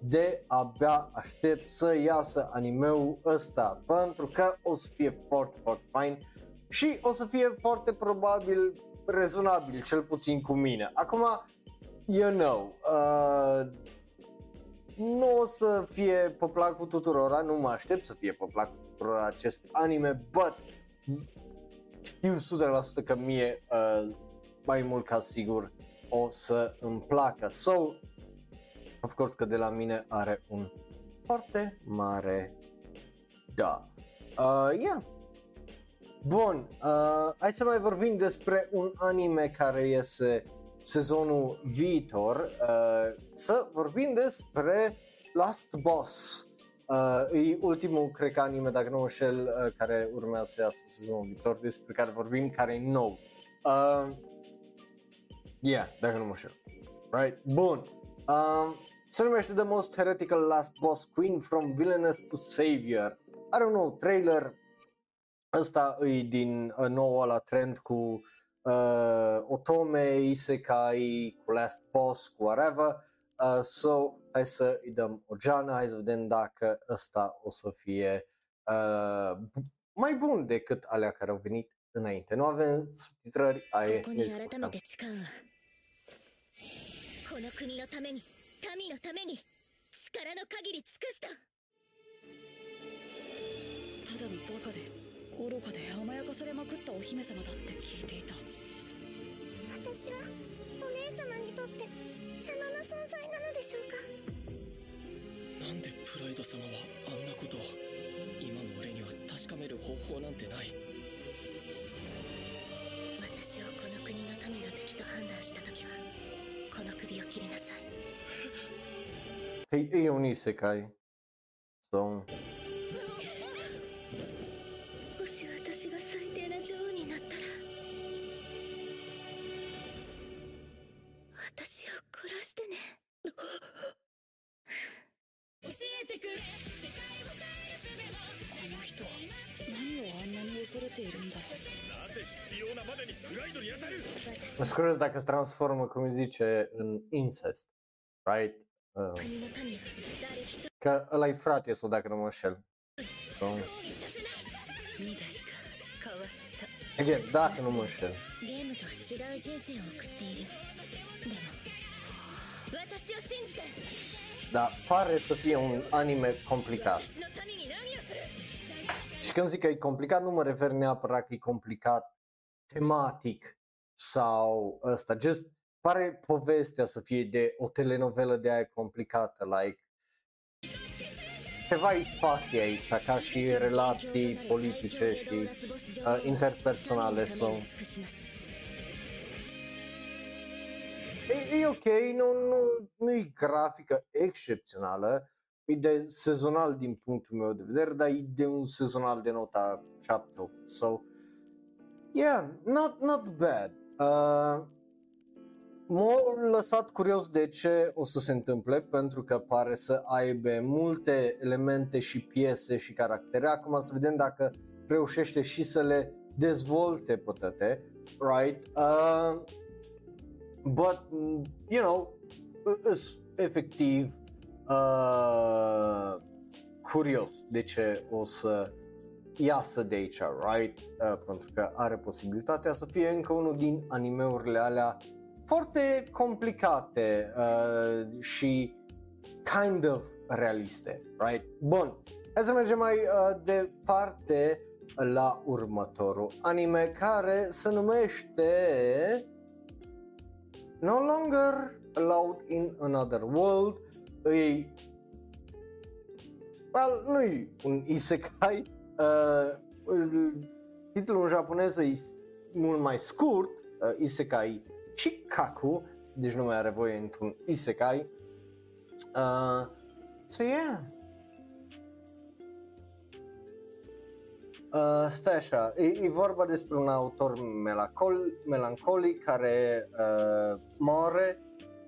De abia aștept să iasă animeul ăsta, pentru că o să fie foarte, foarte fain și o să fie foarte probabil rezonabil, cel puțin cu mine. Acum, you know, uh, nu o să fie pe placul tuturora, nu mă aștept să fie pe placul tuturora acest anime, but știu 100% că mie uh, mai mult ca sigur o să îmi placă. So, of course că de la mine are un foarte mare da. Uh, yeah. Bun, uh, hai să mai vorbim despre un anime care iese sezonul viitor, uh, să vorbim despre Last Boss. Uh, e ultimul, cred că anime, dacă nu mă înșel, uh, care urmează să iasă sezonul viitor, despre care vorbim, care e nou. Uh, yeah, dacă nu mă înșel. Right? Bun. Um, se numește The Most Heretical Last Boss Queen from Villainous to Savior. Are un nou trailer. Ăsta e din uh, nou la trend cu uh, Otome, Isekai, cu Last Boss, cu whatever. Uh, so, hai să îi dăm o geană, hai să vedem dacă ăsta o să fie uh, mai bun decât alea care au venit înainte. Nu avem subtitrări, aia ここ ne に改め descurcăm. て誓う この国のために民のために力の限り尽くすとただのバカで 愚かで甘やかされまくったお姫様だって聞いていた。私はお姉様にとって邪魔な存在なのでしょうか？なんでプライド様はあんなことを今の俺には確かめる方法なんてない？私をこの国の民の敵と判断した時はこの首を切りなさい。E, e un isekai. So, Mă dacă se transformă, cum zice, în incest. Right? Uh, că ăla e frate sau dacă nu mă înșel. So. Again, dacă nu mă înșel. Da, pare să fie un anime complicat. Și când zic că e complicat, nu mă refer neapărat că e complicat tematic sau ăsta. Just pare povestea să fie de o telenovelă de aia complicată, like ceva e fucky aici, ca și relații politice și uh, interpersonale so. E, e ok, nu, nu, nu e grafică excepțională, e de sezonal din punctul meu de vedere, dar e de un sezonal de nota 7 So, yeah, not, not bad. Uh, m-a lăsat curios de ce o să se întâmple, pentru că pare să aibă multe elemente și piese și caractere. Acum să vedem dacă reușește și să le dezvolte pe toate, right? Uh, but, mm, you know, îs efectiv uh, curios de ce o să iasă de aici, right? Uh, pentru că are posibilitatea să fie încă unul din animeurile alea foarte complicate uh, și kind of realiste, right? Bun, hai să mergem mai uh, departe la următorul anime care se numește No Longer Allowed in Another World e well, nu e un isekai uh, titlul în japoneză e mult mai scurt uh, isekai Shikaku deci nu mai are voie într-un isekai. Uh, so yeah. Uh, stai așa, e, e vorba despre un autor melancol, melancolic care uh, moare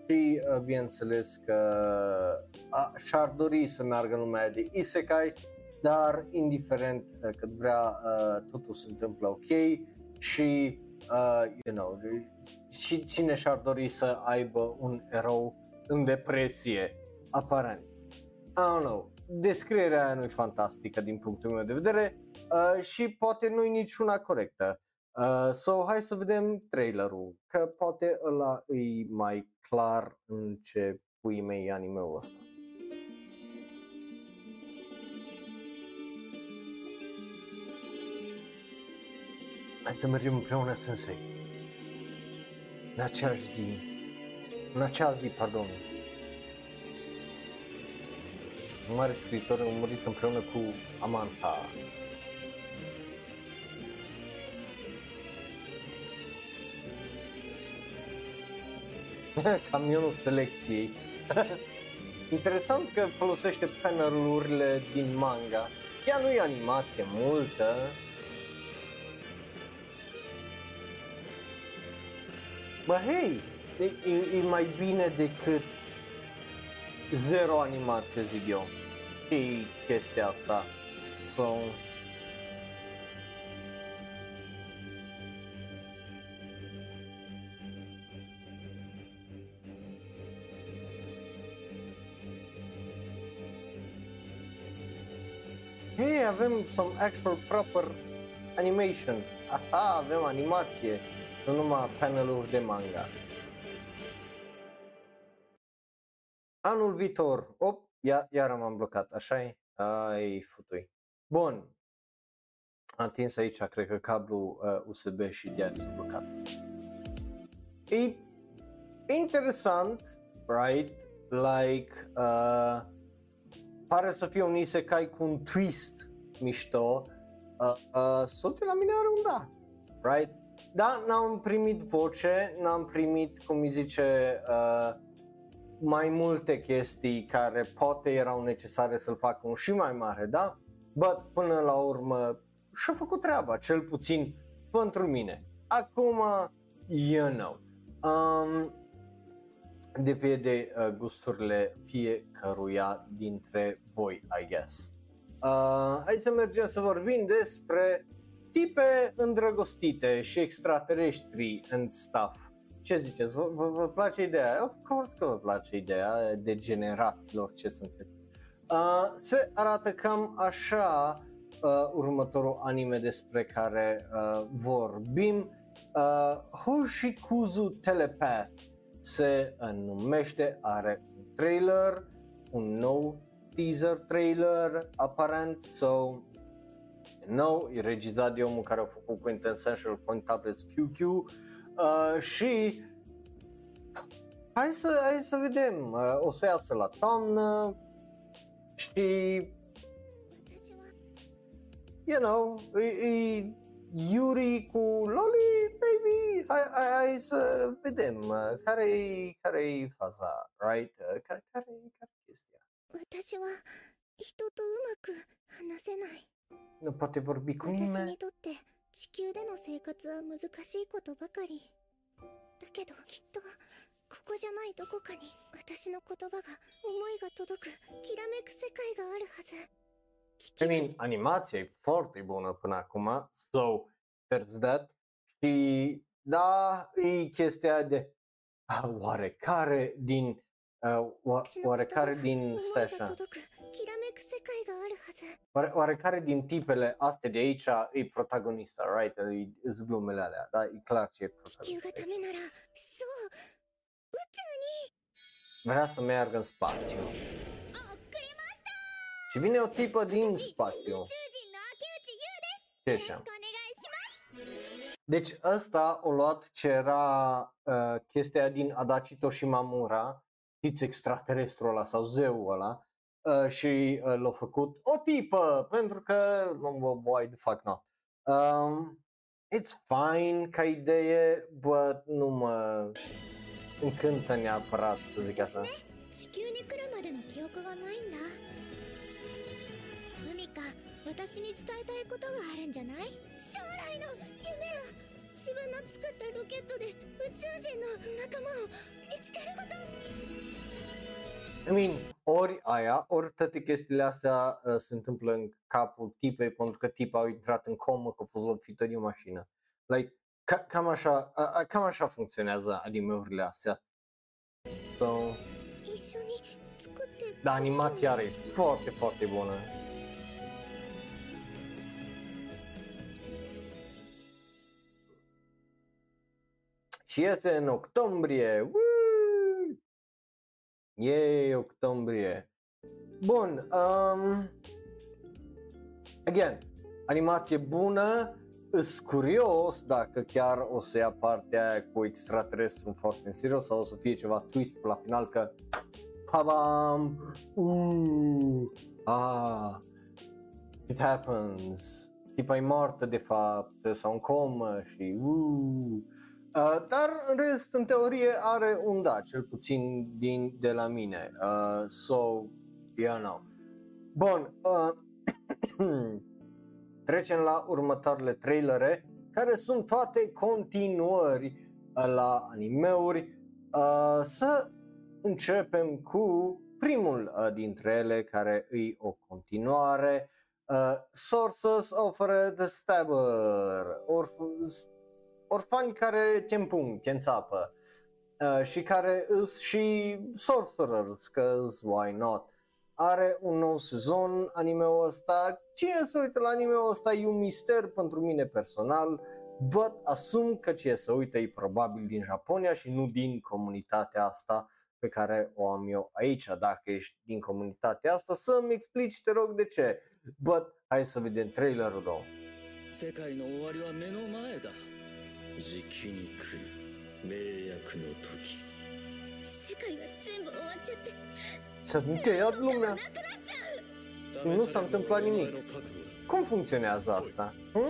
și uh, bineînțeles că a, și-ar dori să meargă în lumea de isekai, dar indiferent uh, cât vrea, uh, totul se întâmplă ok și, uh, you know, și cine și-ar dori să aibă un erou în depresie, aparent. I don't know, descrierea aia nu e fantastică din punctul meu de vedere uh, și poate nu e niciuna corectă. Uh, so, hai să vedem trailerul, că poate ăla e mai clar în ce pui mei e anime-ul ăsta. Hai să mergem împreună, Sensei. În aceeași zi. În acea zi, pardon. Un mare scriitor a murit împreună cu Amanta. Camionul selecției. Interesant că folosește panelurile din manga. Ea nu e animație multă. Bă, hei, e, e, e mai bine decât zero animație, zic eu. Și chestia asta. So, Hei, avem some actual proper animation. Aha, avem animație, nu numai paneluri de manga. anul viitor, op, ia, iar m-am blocat, așa e? Ai, futui. Bun, am atins aici, cred că cablul uh, USB și de s-a blocat. E interesant, right? Like, uh, pare să fie un isekai cu un twist mișto. Uh, uh, Solte la mine are un da, right? Da, n-am primit voce, n-am primit, cum îi zice, uh, mai multe chestii care poate erau necesare să-l facă un și mai mare, da? But până la urmă și-a făcut treaba, cel puțin pentru mine. Acum, you know, um, depinde uh, gusturile fiecăruia dintre voi, I guess. Uh, aici mergem să vorbim despre tipe îndrăgostite și extraterestri and stuff. Ce ziceți? Vă, vă, vă place ideea? Of course că vă place ideea de generaților ce sunteți. Uh, se arată cam așa uh, următorul anime despre care uh, vorbim. Uh, Hoshikuzu Telepath se uh, numește, are un trailer, un nou teaser trailer aparent, so nou, e regizat de omul care a făcut Quintessential Quintuplets QQ uh, și hai să, hai să vedem, uh, o să iasă la toamnă și 私は you know, e, e Yuri cu Loli, baby, hai, hai, hai să vedem uh, care-i, care-i faza, right? Uh, care, care, care chestia? 私は人とうまく話せない Nu poate vorbi cu 私 nimeni? にとって地球での生活は難しいことばかりだけどきっとここじゃないどこかに私の言葉が思いが届くきらめく世界があるはず地 I 球 mean, animația e foarte bună până acum, so there's that. Și da, e chestia de ah, oarecare din uh, oarecare が din stai が așa, きらめく世界があるはず oare, oarecare din tipele astea de aici e protagonista, right? E, e glumele alea, da? E clar ce e 地球が protagonista. ダメならそう宇宙に Vrea să meargă în spațiu. あ遅れました Și vine o tipă din 私宇宙 spațiu. 人の明内優 Ce ですよろ așa? しくお願いします Deci ăsta o luat ce era uh, chestia din Adachi Toshimamura, știți extraterestru ăla sau zeul ăla, uh, și uh, l-a făcut o tipă, pentru că, no, why the fuck not. Um, it's fine ca idee, but nu mă încântă neapărat să zic așa. 地球に来るまでの記憶がないんだ海か私に伝えたいことがあるんじゃない将来の夢は自分の作ったロケットで宇宙人の仲間を見つけること I mean, ori aia, ori toate chestiile astea uh, se întâmplă în capul tipei pentru că tipa a intrat în comă că a fost lovită de o mașină. Like, ca, cam, așa, a, a, cam așa funcționează anime-urile astea. So... Da, animația are foarte, foarte bună. Și este în octombrie. Woo! Yay, octombrie. Bun, um, again, animație bună, îs curios dacă chiar o să ia partea aia cu extraterestru foarte în serios sau o să fie ceva twist pe la final că Tabam! Uh, ah, it happens. Tipa e moartă de fapt sau în comă și uh. Uh, dar în rest, în teorie, are un da, cel puțin din, de la mine. Uh, so, you know. Bun, uh, trecem la următoarele trailere, care sunt toate continuări uh, la animeuri. Uh, să începem cu primul uh, dintre ele, care îi o continuare. Uh, Sources of the Stabber, orf- orfani care te împung, te înțapă uh, și care îs și sorcerers, că why not. Are un nou sezon anime-ul ăsta, cine se uită la anime-ul ăsta e un mister pentru mine personal, but asum că cine se uită e probabil din Japonia și nu din comunitatea asta pe care o am eu aici, dacă ești din comunitatea asta, să-mi explici, te rog, de ce. But, hai să vedem trailerul, două. 世界の終わりは目の前だ じきに来る迷惑の時世界は全部終わっちゃって Se încheiat lumea. Nu s-a întâmplat nimic. Cum funcționează asta? Hm?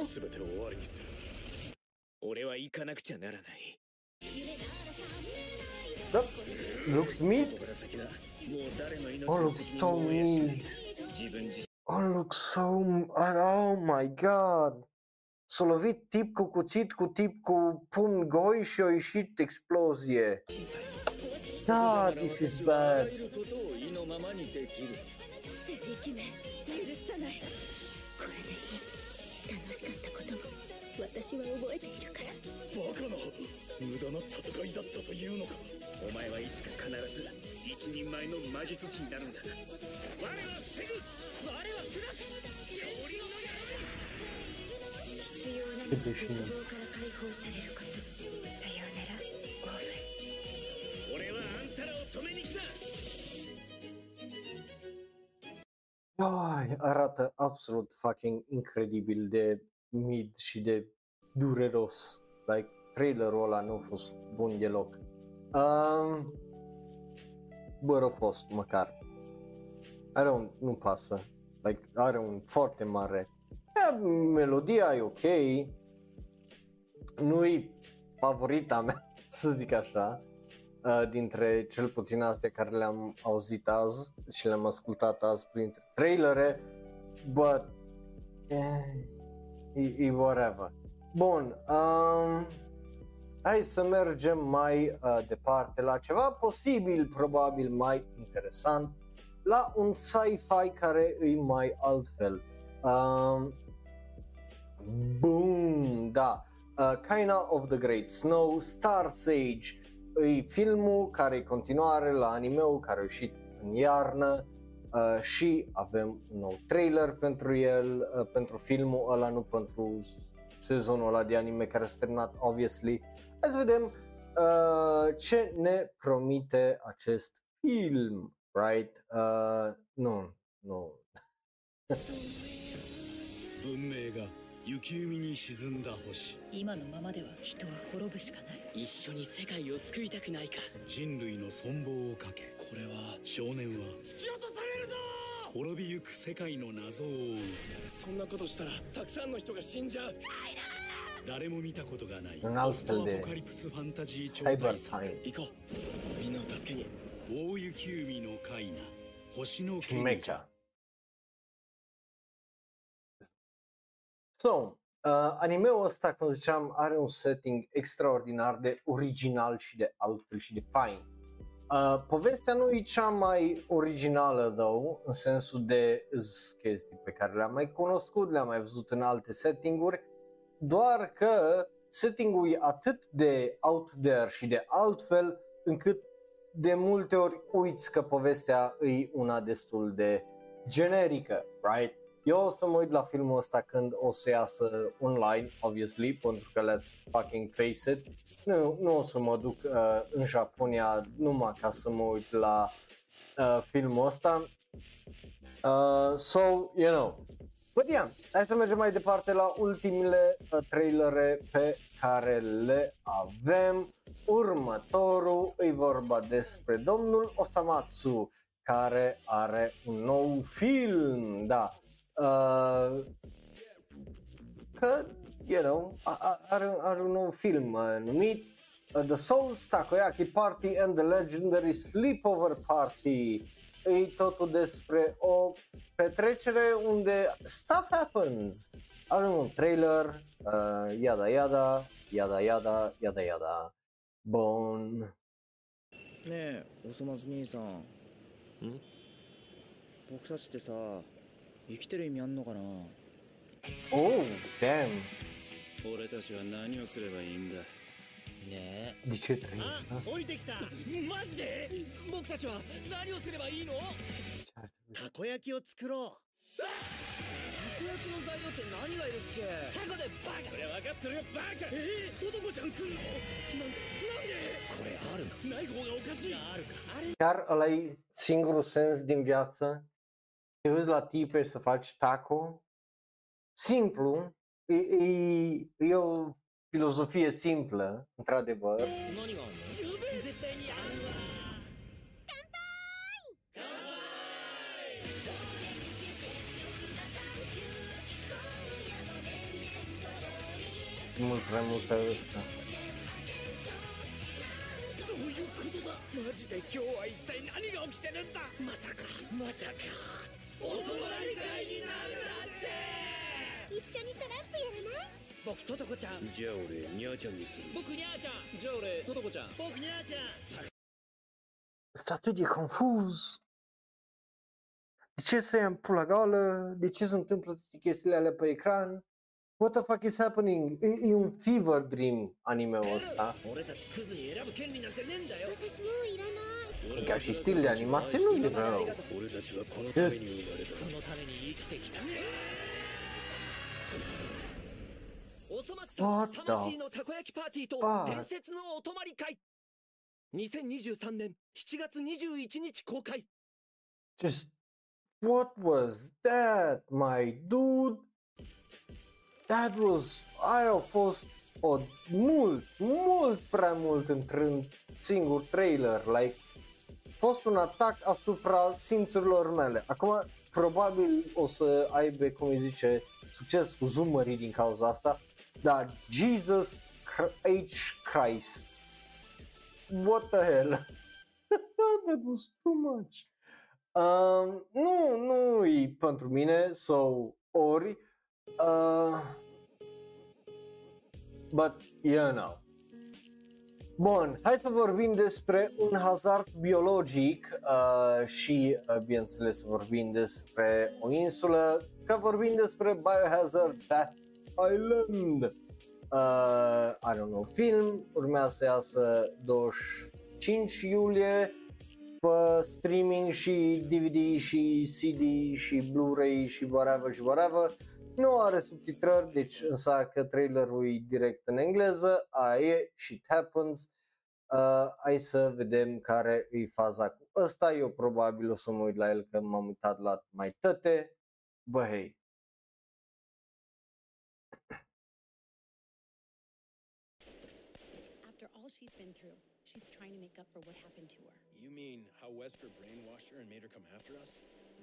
俺は行かなくちゃならない。だ、looks mean. Oh, looks so mean. Oh, looks so. Oh my god. S-a lovit tip cu cuțit cu tip cu pun goi și a ieșit explozie. God, this is bad. らゆることを意のままにできる聖域名許さないこれでいい楽しかったことも私は覚えているからバカな無駄な戦いだったというのかお前はいつか必ず一人前の魔術師になるんだ我は防ぐ我は砕く 必要なのは絶望から解放されることさようならオーフェン俺はあんたらを止めに来た Ai, arată absolut fucking incredibil de mid și de dureros. Like, trailerul ăla nu a fost bun deloc. Um, bă, a fost măcar. Are un, nu pasă. Like, are un foarte mare. Yeah, melodia e ok. Nu-i favorita mea, să zic așa. Uh, dintre cel puțin astea care le-am auzit azi și le-am ascultat azi printre trailere, but eh, e, e whatever. Bun, um, hai să mergem mai uh, departe la ceva posibil, probabil mai interesant, la un sci-fi care e mai altfel. Um, boom, da, uh, Kaina of the Great Snow, Star Sage, e filmul care e continuare la animeul care a ieșit în iarnă uh, și avem un nou trailer pentru el, uh, pentru filmul ăla, nu pentru sezonul ăla de anime care s-a terminat, obviously. Hai să vedem uh, ce ne promite acest film, right? Uh, nu, nu. 文明が 雪海に沈んだ星。今のままでは人は滅ぶしかない。一緒に世界を救いたくないか。人類の存亡をかけこれは少年は突き落とされるぞ！滅びゆく世界の謎を追う。そんなことしたらたくさんの人が死んじゃう。誰も見たことがないアポカリプスファンタジー超大作.行こう。みんなを助けに。大雪海のカイナ。星の賢 Mecha. So, uh, animeul ăsta, cum ziceam, are un setting extraordinar de original și de altfel și de fain. Uh, povestea nu e cea mai originală, though, în sensul de z- chestii pe care le-am mai cunoscut, le-am mai văzut în alte settinguri, doar că settingul e atât de out there și de altfel, încât de multe ori uiți că povestea e una destul de generică, right? Eu o să mă uit la filmul ăsta când o să iasă online, obviously, pentru că let's fucking face it. Nu, nu o să mă duc uh, în Japonia numai ca să mă uit la uh, filmul ăsta. Uh, so, you know. But yeah, hai să mergem mai departe la ultimele uh, trailere pe care le avem. Următorul e vorba despre domnul Osamatsu care are un nou film, da. Uh, că, you know, a- a- are, are un nou film uh, numit uh, The Souls Takoyaki Party and the Legendary Sleepover Party. E totul despre o petrecere unde stuff happens. Avem un trailer, uh, yada yada, yada yada, yada yada. Bun. ねえおそ松兄さん僕たちってさ 生きてる意味あんのかな？Oh, damn. 俺たちは何をすればいいんだ？ね De ce trăim? 降りてきた！マジで？僕たちは何をすればいいの？たこ焼きを作ろたこ焼きの材料って何がいるっけ？タコでバカ！俺分かってるよバカ！え？ー、トトコちゃん来んの？なんなんで？うこれあるの？ない方がおかしい！あるか。あれ Chiar ăla e singurul sens din viață? Te uiți la tipe să faci taco? Simplu, e, e, e o filozofie simplă, într-adevăr. 何があんの絶対にあるわMult prea multă ăsta. どういうことだマジで今日は一体何が起きてるんだまさかまさか お泊まり会になるなんて一緒にトランプやらない僕トトコちゃんじゃあ俺ニャーちゃんにする僕ニャーちゃんじゃあ俺トトコちゃん僕ニャーちゃん Sunt atât de confuz. De ce să ia în pula goală? De ce se întâmplă toate chestiile alea pe ecran? What the fuck is happening? E, e un fever dream anime-ul ăsta. 俺たちクズに選ぶ権利なんてねえんだよ私もういらない Chiar și stil de animație nu e rău. 俺たちはこのため Just に生まれたこのために生きてきたおそ松 What the 魂のたこ焼きパーティーと fuck? 伝説のお泊まり会2023年7月21日公開 Just what was that, my dude? That was aia a fost o mult, mult prea mult într-un singur trailer, like a fost un atac asupra simțurilor mele. Acum probabil o să aibă, cum îi zice, succes cu zoomerii din cauza asta, dar Jesus H. Christ. What the hell? That was too much. Um, nu, nu e pentru mine, so, ori, uh, but, you know. Bun, hai să vorbim despre un hazard biologic uh, și, uh, bineînțeles, să vorbim despre o insulă, că vorbim despre Biohazard Death Island. Uh, I don't know, film, urmează să iasă 25 iulie, pe streaming și DVD și CD și Blu-ray și whatever și whatever. Nu are subtitrări, deci înseamnă că trailerul e direct în engleză, aia e, shit happens. Uh, hai să vedem care e faza cu ăsta, eu probabil o să mă uit la el că m-am uitat la mai tăte. Bă, hei, After all she's been through, she's trying to make up for what happened to her. You mean how Wesker brainwashed her and made her come after us?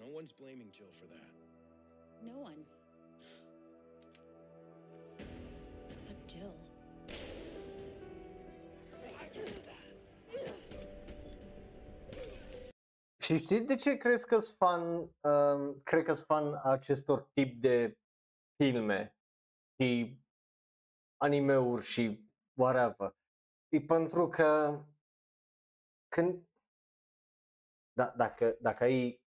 No one's blaming Jill for that. No one. Except Jill. Și știi de ce crezi că sunt fan, um, cred că sunt fan acestor tip de filme și animeuri și whatever? E pentru că când da, dacă, dacă ai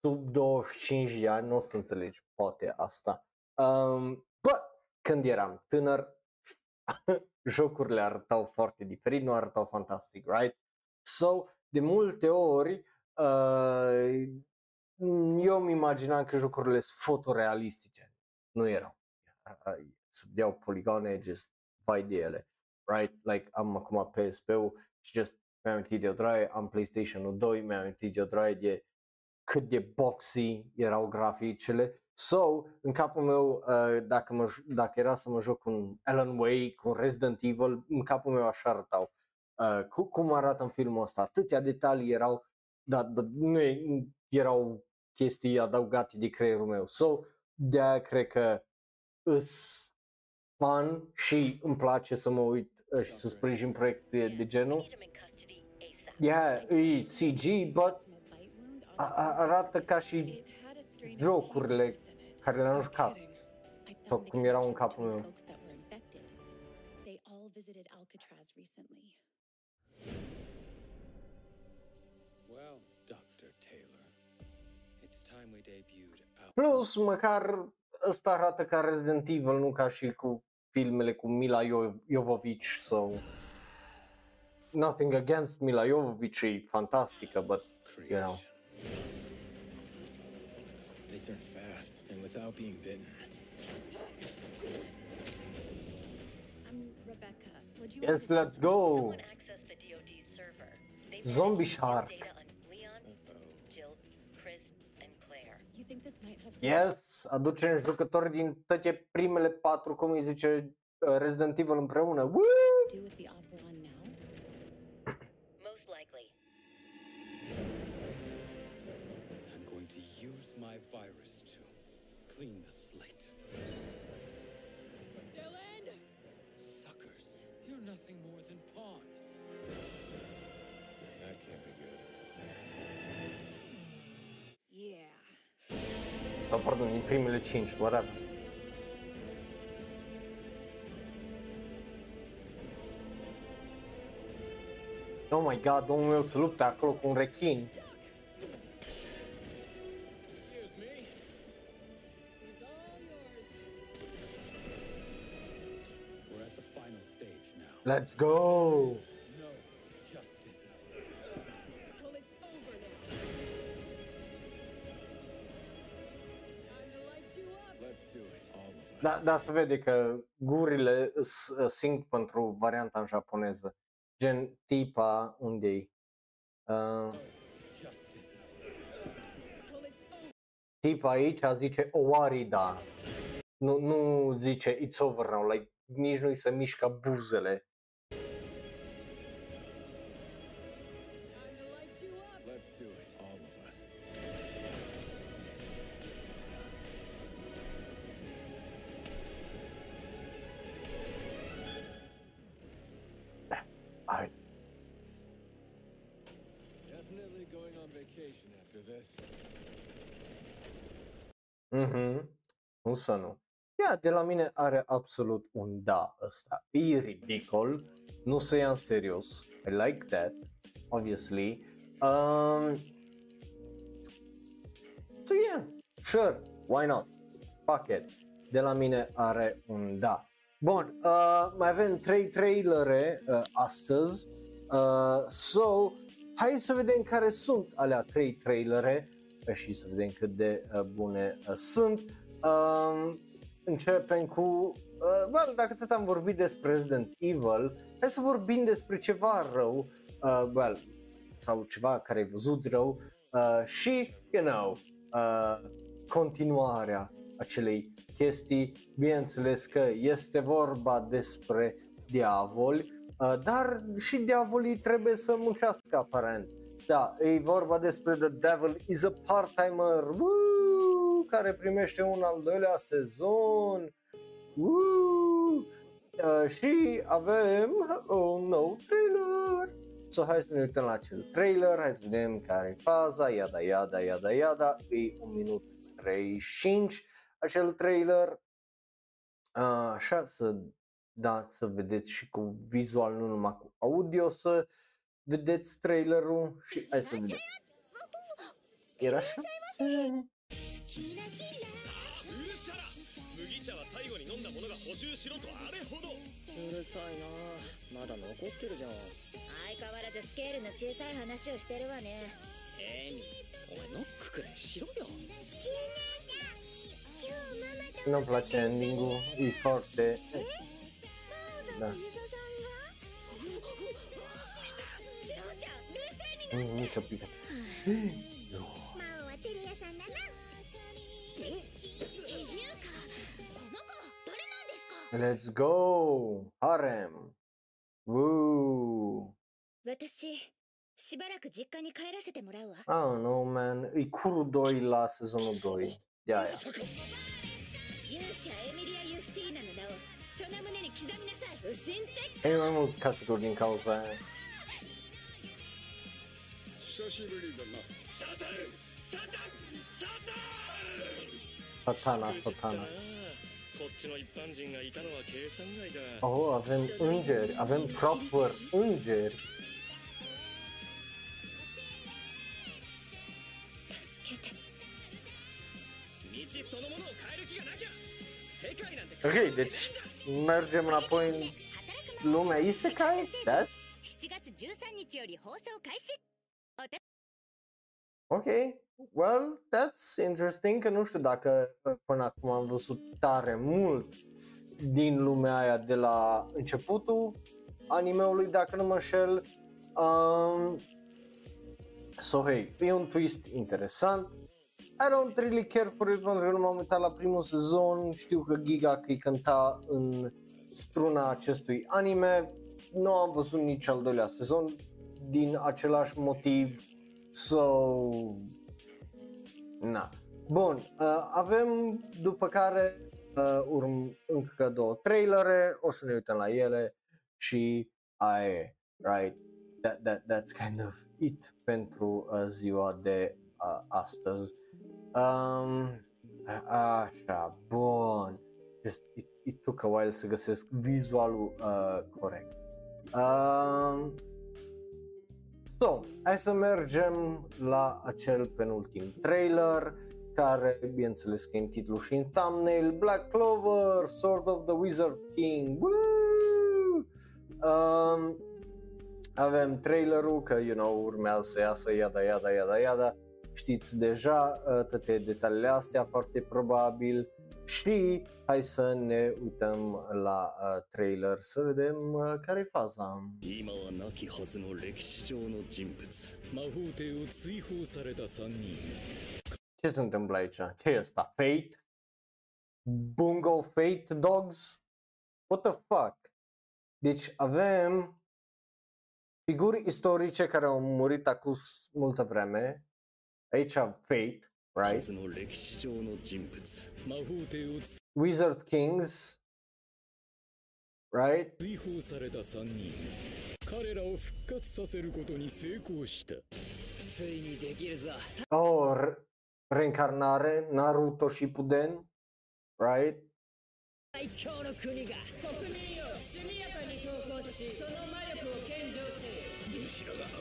sub 25 de ani, nu o să înțelegi poate asta. Um, but, când eram tânăr, jocurile arătau foarte diferit, nu arătau fantastic, right? So, de multe ori, uh, eu îmi imaginam că jocurile sunt fotorealistice. Nu erau. Uh, Să deau poligone, just vai de ele. Right? Like, am acum PSP-ul și just mi-am amintit de o draie, am PlayStation-ul 2, mi-am amintit de o draie de cât de boxy erau graficele. So, în capul meu, uh, dacă, mă, j- dacă era să mă joc un Alan Wake, un Resident Evil, în capul meu așa arătau. Uh, cu, cum arată în filmul ăsta, atâtea detalii erau, dar da, nu e- erau chestii adăugate de creierul meu. So, de-aia cred că îs fun și îmi place să mă uit uh, și să sprijin proiecte de genul. Yeah, e CG, but From a bite wound on a- her a- arată ca și It had a strain of jocurile T-virus in it. Care le-am jucat. I Sau found cum erau în examples capul of meu. folks that were infected. They all visited Alcatraz recently. Well, Dr. Taylor, it's time we debuted our Plus, măcar ăsta arată ca Resident Evil, nu ca și cu filmele cu Mila Jo- Jovovich, so... Nothing against Mila Jovovich, e fantastică, but, you know. creation. They turn fast and without being bitten. I'm Rebecca. Would you Yes, like to let's go! Someone Zombie Shark. You think this might have some Yes, aducem jucători din toate primele patru, cum îi zice, uh, Resident Evil împreună. Woo! Clean the slate. Dylan! Suckers, you're nothing more than pawns. That can't be good. Yeah. Sau, pardon, din primele cinci, whatever. Oh my god, domnul meu se luptă acolo cu un rechin. Of us. Da, da, se vede că gurile s- sync pentru varianta în japoneză. Gen tipa unde uh, Justice. Well, it's over. tipa aici zice oarida. Nu, nu zice it's over now, like, nici nu-i se mișcă buzele. Mine are absolut un da ăsta. E ridicol, nu se ia în serios. I like that, obviously. Um, so yeah, sure, why not? Fuck it. De la mine are un da. Bun, uh, mai avem trei trailere uh, astăzi. Uh, so, hai să vedem care sunt alea trei trailere și să vedem cât de uh, bune uh, sunt. Uh, începem cu, uh, well, dacă tot am vorbit despre Resident Evil, hai să vorbim despre ceva rău, uh, well, sau ceva care ai văzut rău uh, și, you know, uh, continuarea acelei chestii. Bineînțeles că este vorba despre diavoli, uh, dar și diavolii trebuie să muncească aparent. Da, e vorba despre The Devil is a Part-Timer woo, care primește un al doilea sezon. Woo! Uh, și avem un nou trailer. So hai să ne uităm la acel trailer, hai să vedem care e faza, iada, iada, iada, iada, e 1 minut 35 acel trailer. Uh, așa să, da, să vedeți și cu vizual, nu numai cu audio, să vedeți trailerul și hai să vedem. Era așa? キラキラ。うるしゃら。麦茶は最後に飲んだものが補充しろとあれほど。うるさいな。まだ残ってるじゃん。相変わらずスケールの小さい話をしてるわね。エミお前ノックくらいしろよ。今日ママと Nu-mi place ending-ul, e foarte... Da. ユザ Let's go! ハレム !Woo! 私、しばらく実家に帰らせてもらうわ。あ、oh, no man! イクルドイラスゾノドイ。いやいや。勇者エミリア・ユスティーナの名をその胸に刻みなさい不信せっかもう賢くに顔さえ久しぶりだなサタンサタンサタンサタナサタナ,サタナ Oh, avem îngeri, avem proper îngeri. 助けて道そのものを変える気がなきゃ世界なんて Ok, deci mergem înapoi în lumea Isekai? That's 7月13日より放送開始 ok. Well, that's interesting, că nu știu dacă uh, până acum am văzut tare mult din lumea aia de la începutul animeului, dacă nu mă înșel. Um, So, hey, e un twist interesant. I don't really care for it pentru că nu m-am uitat la primul sezon, știu că Giga că îi cânta în struna acestui anime, nu am văzut nici al doilea sezon din același motiv, so, na. Bun, uh, avem după care uh, urm încă două trailere, o să ne uităm la ele și aia e, right? That, that, that's kind of it pentru uh, ziua de uh, astăzi. Um, așa, bun. Just, it, it took a while să găsesc vizualul uh, corect. Um, so, hai să mergem la acel penultim trailer care, bineînțeles că e în titlu și în thumbnail, Black Clover, Sword of the Wizard King, Woo! Um, avem trailerul că, you know, urmează să iasă iada, iada, iada, iada, știți deja uh, toate detaliile astea foarte probabil și hai să ne uităm la uh, trailer să vedem uh, care e faza. 今は亡きはずの歴史上の人物魔法帝を追放された3人 Ce se întâmplă aici? Ce e ăsta? Fate? Bungo Fate Dogs? What the fuck? Deci avem figuri istorice care au murit acum multă vreme. Aici Fate, は right? ずの歴史上の人物。魔法帝を Wizard Kings, right? 追放された3人。彼らを復活させることに成功した。ついにできるぞ。Oh, re- reîncarnare, Naruto Shippuden, right? 最強の国が国民を速やかに投降しその魔力を献上せ主らがあ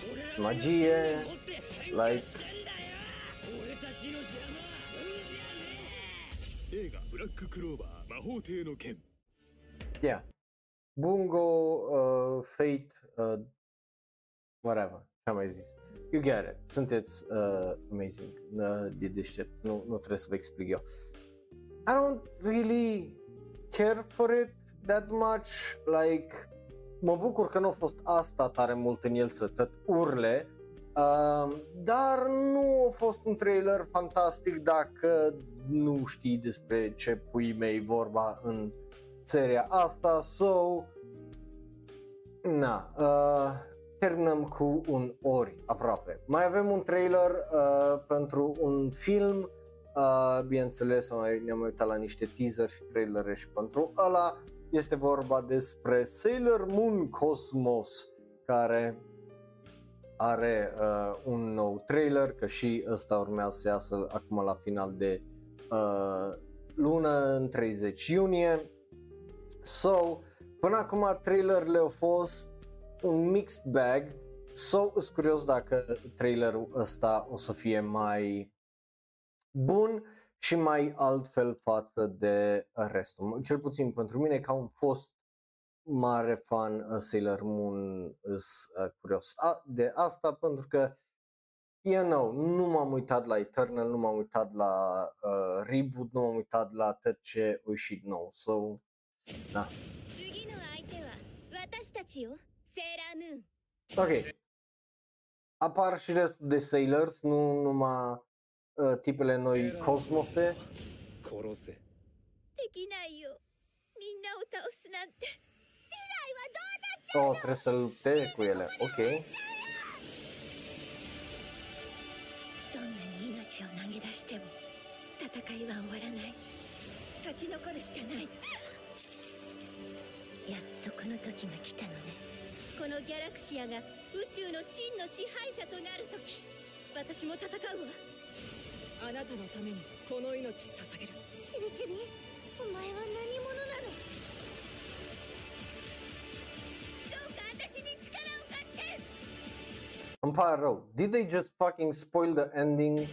がくことで理想の Fate, că război, magie, like 俺たちの邪魔映画ブラッククローバー魔法帝の剣 Yeah. Bungo, uh, Fate, uh, whatever, ce-am mai zis. You get it. Sunteți uh, amazing. Uh, de deștept. Nu, nu trebuie să vă explic eu. I don't really care for it that much. Like, mă bucur că nu a fost asta tare mult în el să tot urle. Uh, dar nu a fost un trailer fantastic dacă nu știi despre ce pui mei vorba în seria asta, so na, uh, terminăm cu un ori aproape. Mai avem un trailer uh, pentru un film, uh, bineînțeles am mai, ne-am mai uitat la niște teaser și trailere și pentru ăla. Este vorba despre Sailor Moon Cosmos, care are uh, un nou trailer, că și ăsta urmează să iasă acum la final de uh, lună, în 30 iunie. So, până acum trailerele au fost un mixed bag. So, sunt curios dacă trailerul ăsta o să fie mai bun și mai altfel față de restul. Cel puțin pentru mine, ca un fost mare fan uh, Sailor Moon, îs uh, curios de asta pentru că You know, nu m-am uitat la Eternal, nu m-am uitat la uh, Reboot, nu m-am uitat la tot ce a ieșit nou, so, da. Ok. Apar și restul de Sailors, nu numai uh, tipele noi cosmose. 殺せ。できないよ。みんなを倒すなんて。未来はどうなっちゃう Oh, trebuie să lupte cu ele. Ok. どんなに命を投げ出しても戦いは終わらない。勝ち残るしかない。やっとこの時が来たのね。このギャラクシアが宇宙の真の支配者となる時。私も戦うわあなたのためにこの命捧げるちびちびお前は何者なのどうか私に力を貸して Îmi pare rău. Did they just fucking spoil the ending?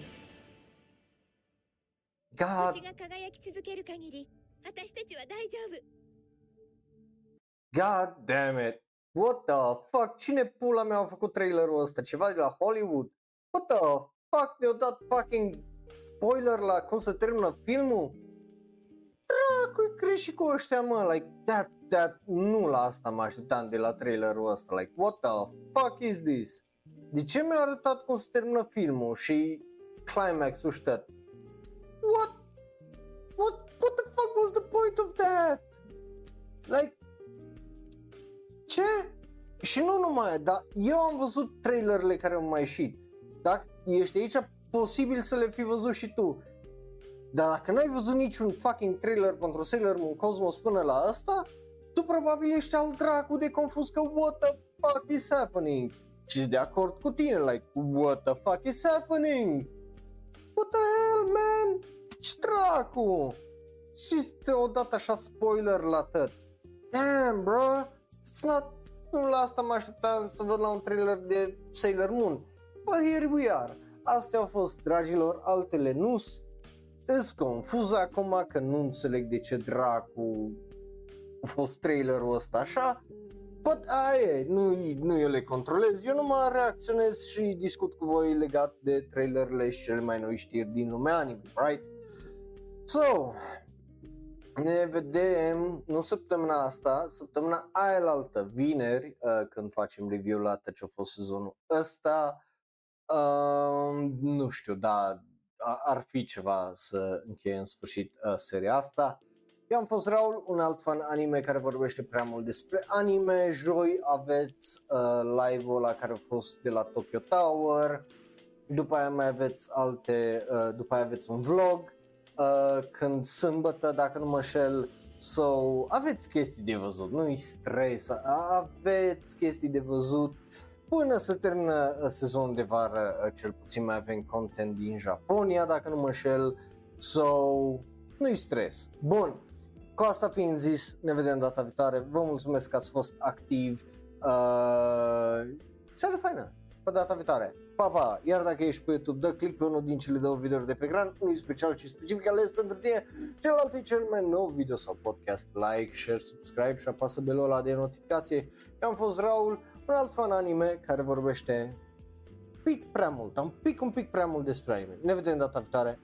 God, 星が輝き続ける限り私たちは大丈夫 god damn it. What the fuck? Cine pula mea a făcut trailerul ăsta? Ceva de la Hollywood? What the fuck? Ne-au dat fucking spoiler la cum se termină filmul? dracu e greșit cu ăștia, mă? Like, that, that, nu la asta mă așteptam de la trailerul ăsta. Like, what the fuck is this? De ce mi-a arătat cum se termină filmul și climax-ul ăștia? What? What, what the fuck was the point of that? Like, ce? Și nu numai, dar eu am văzut trailerele care au mai ieșit. Dacă ești aici, posibil să le fi văzut și tu. Dar dacă n-ai văzut niciun fucking trailer pentru Sailor Moon Cosmos până la asta, tu probabil ești al dracu de confuz că what the fuck is happening? Și de acord cu tine, like, what the fuck is happening? What the hell, man? Ce dracu? Și odată așa spoiler la tot. Damn, bro, it's not... Nu la asta mă așteptam să văd la un trailer de Sailor Moon. But here we are. Astea au fost, dragilor, altele nu Îs confuz acum că nu înțeleg de ce dracu a fost trailerul ăsta așa. But aia e, nu, nu eu le controlez, eu numai reacționez și discut cu voi legat de trailerele și cele mai noi știri din lumea anime, right? So, ne vedem, nu săptămâna asta, săptămâna aia la altă, vineri, uh, când facem review la ce a fost sezonul ăsta. Uh, nu știu, da, ar fi ceva să încheie în sfârșit uh, seria asta. Eu am fost Raul, un alt fan anime care vorbește prea mult despre anime. Joi aveți uh, live-ul la care a fost de la Tokyo Tower. După aia mai aveți alte, uh, după aia aveți un vlog. Uh, când sâmbătă, dacă nu mă șel, so, aveți chestii de văzut, nu-i stres, aveți chestii de văzut până să termină uh, sezonul de vară, uh, cel puțin mai avem content din Japonia, dacă nu mă șel, so, nu-i stres. Bun, cu asta fiind zis, ne vedem data viitoare, vă mulțumesc că ați fost activi, uh, seară faină, pe data viitoare. Pa, pa! Iar dacă ești pe YouTube, dă click pe unul din cele două videouri de pe ecran, unul special și specific ales pentru tine, celălalt e cel mai nou video sau podcast, like, share, subscribe și apasă belul ăla de notificație. Eu am fost Raul, un alt fan anime care vorbește pic prea mult, un pic, un pic prea mult despre anime. Ne vedem data viitoare,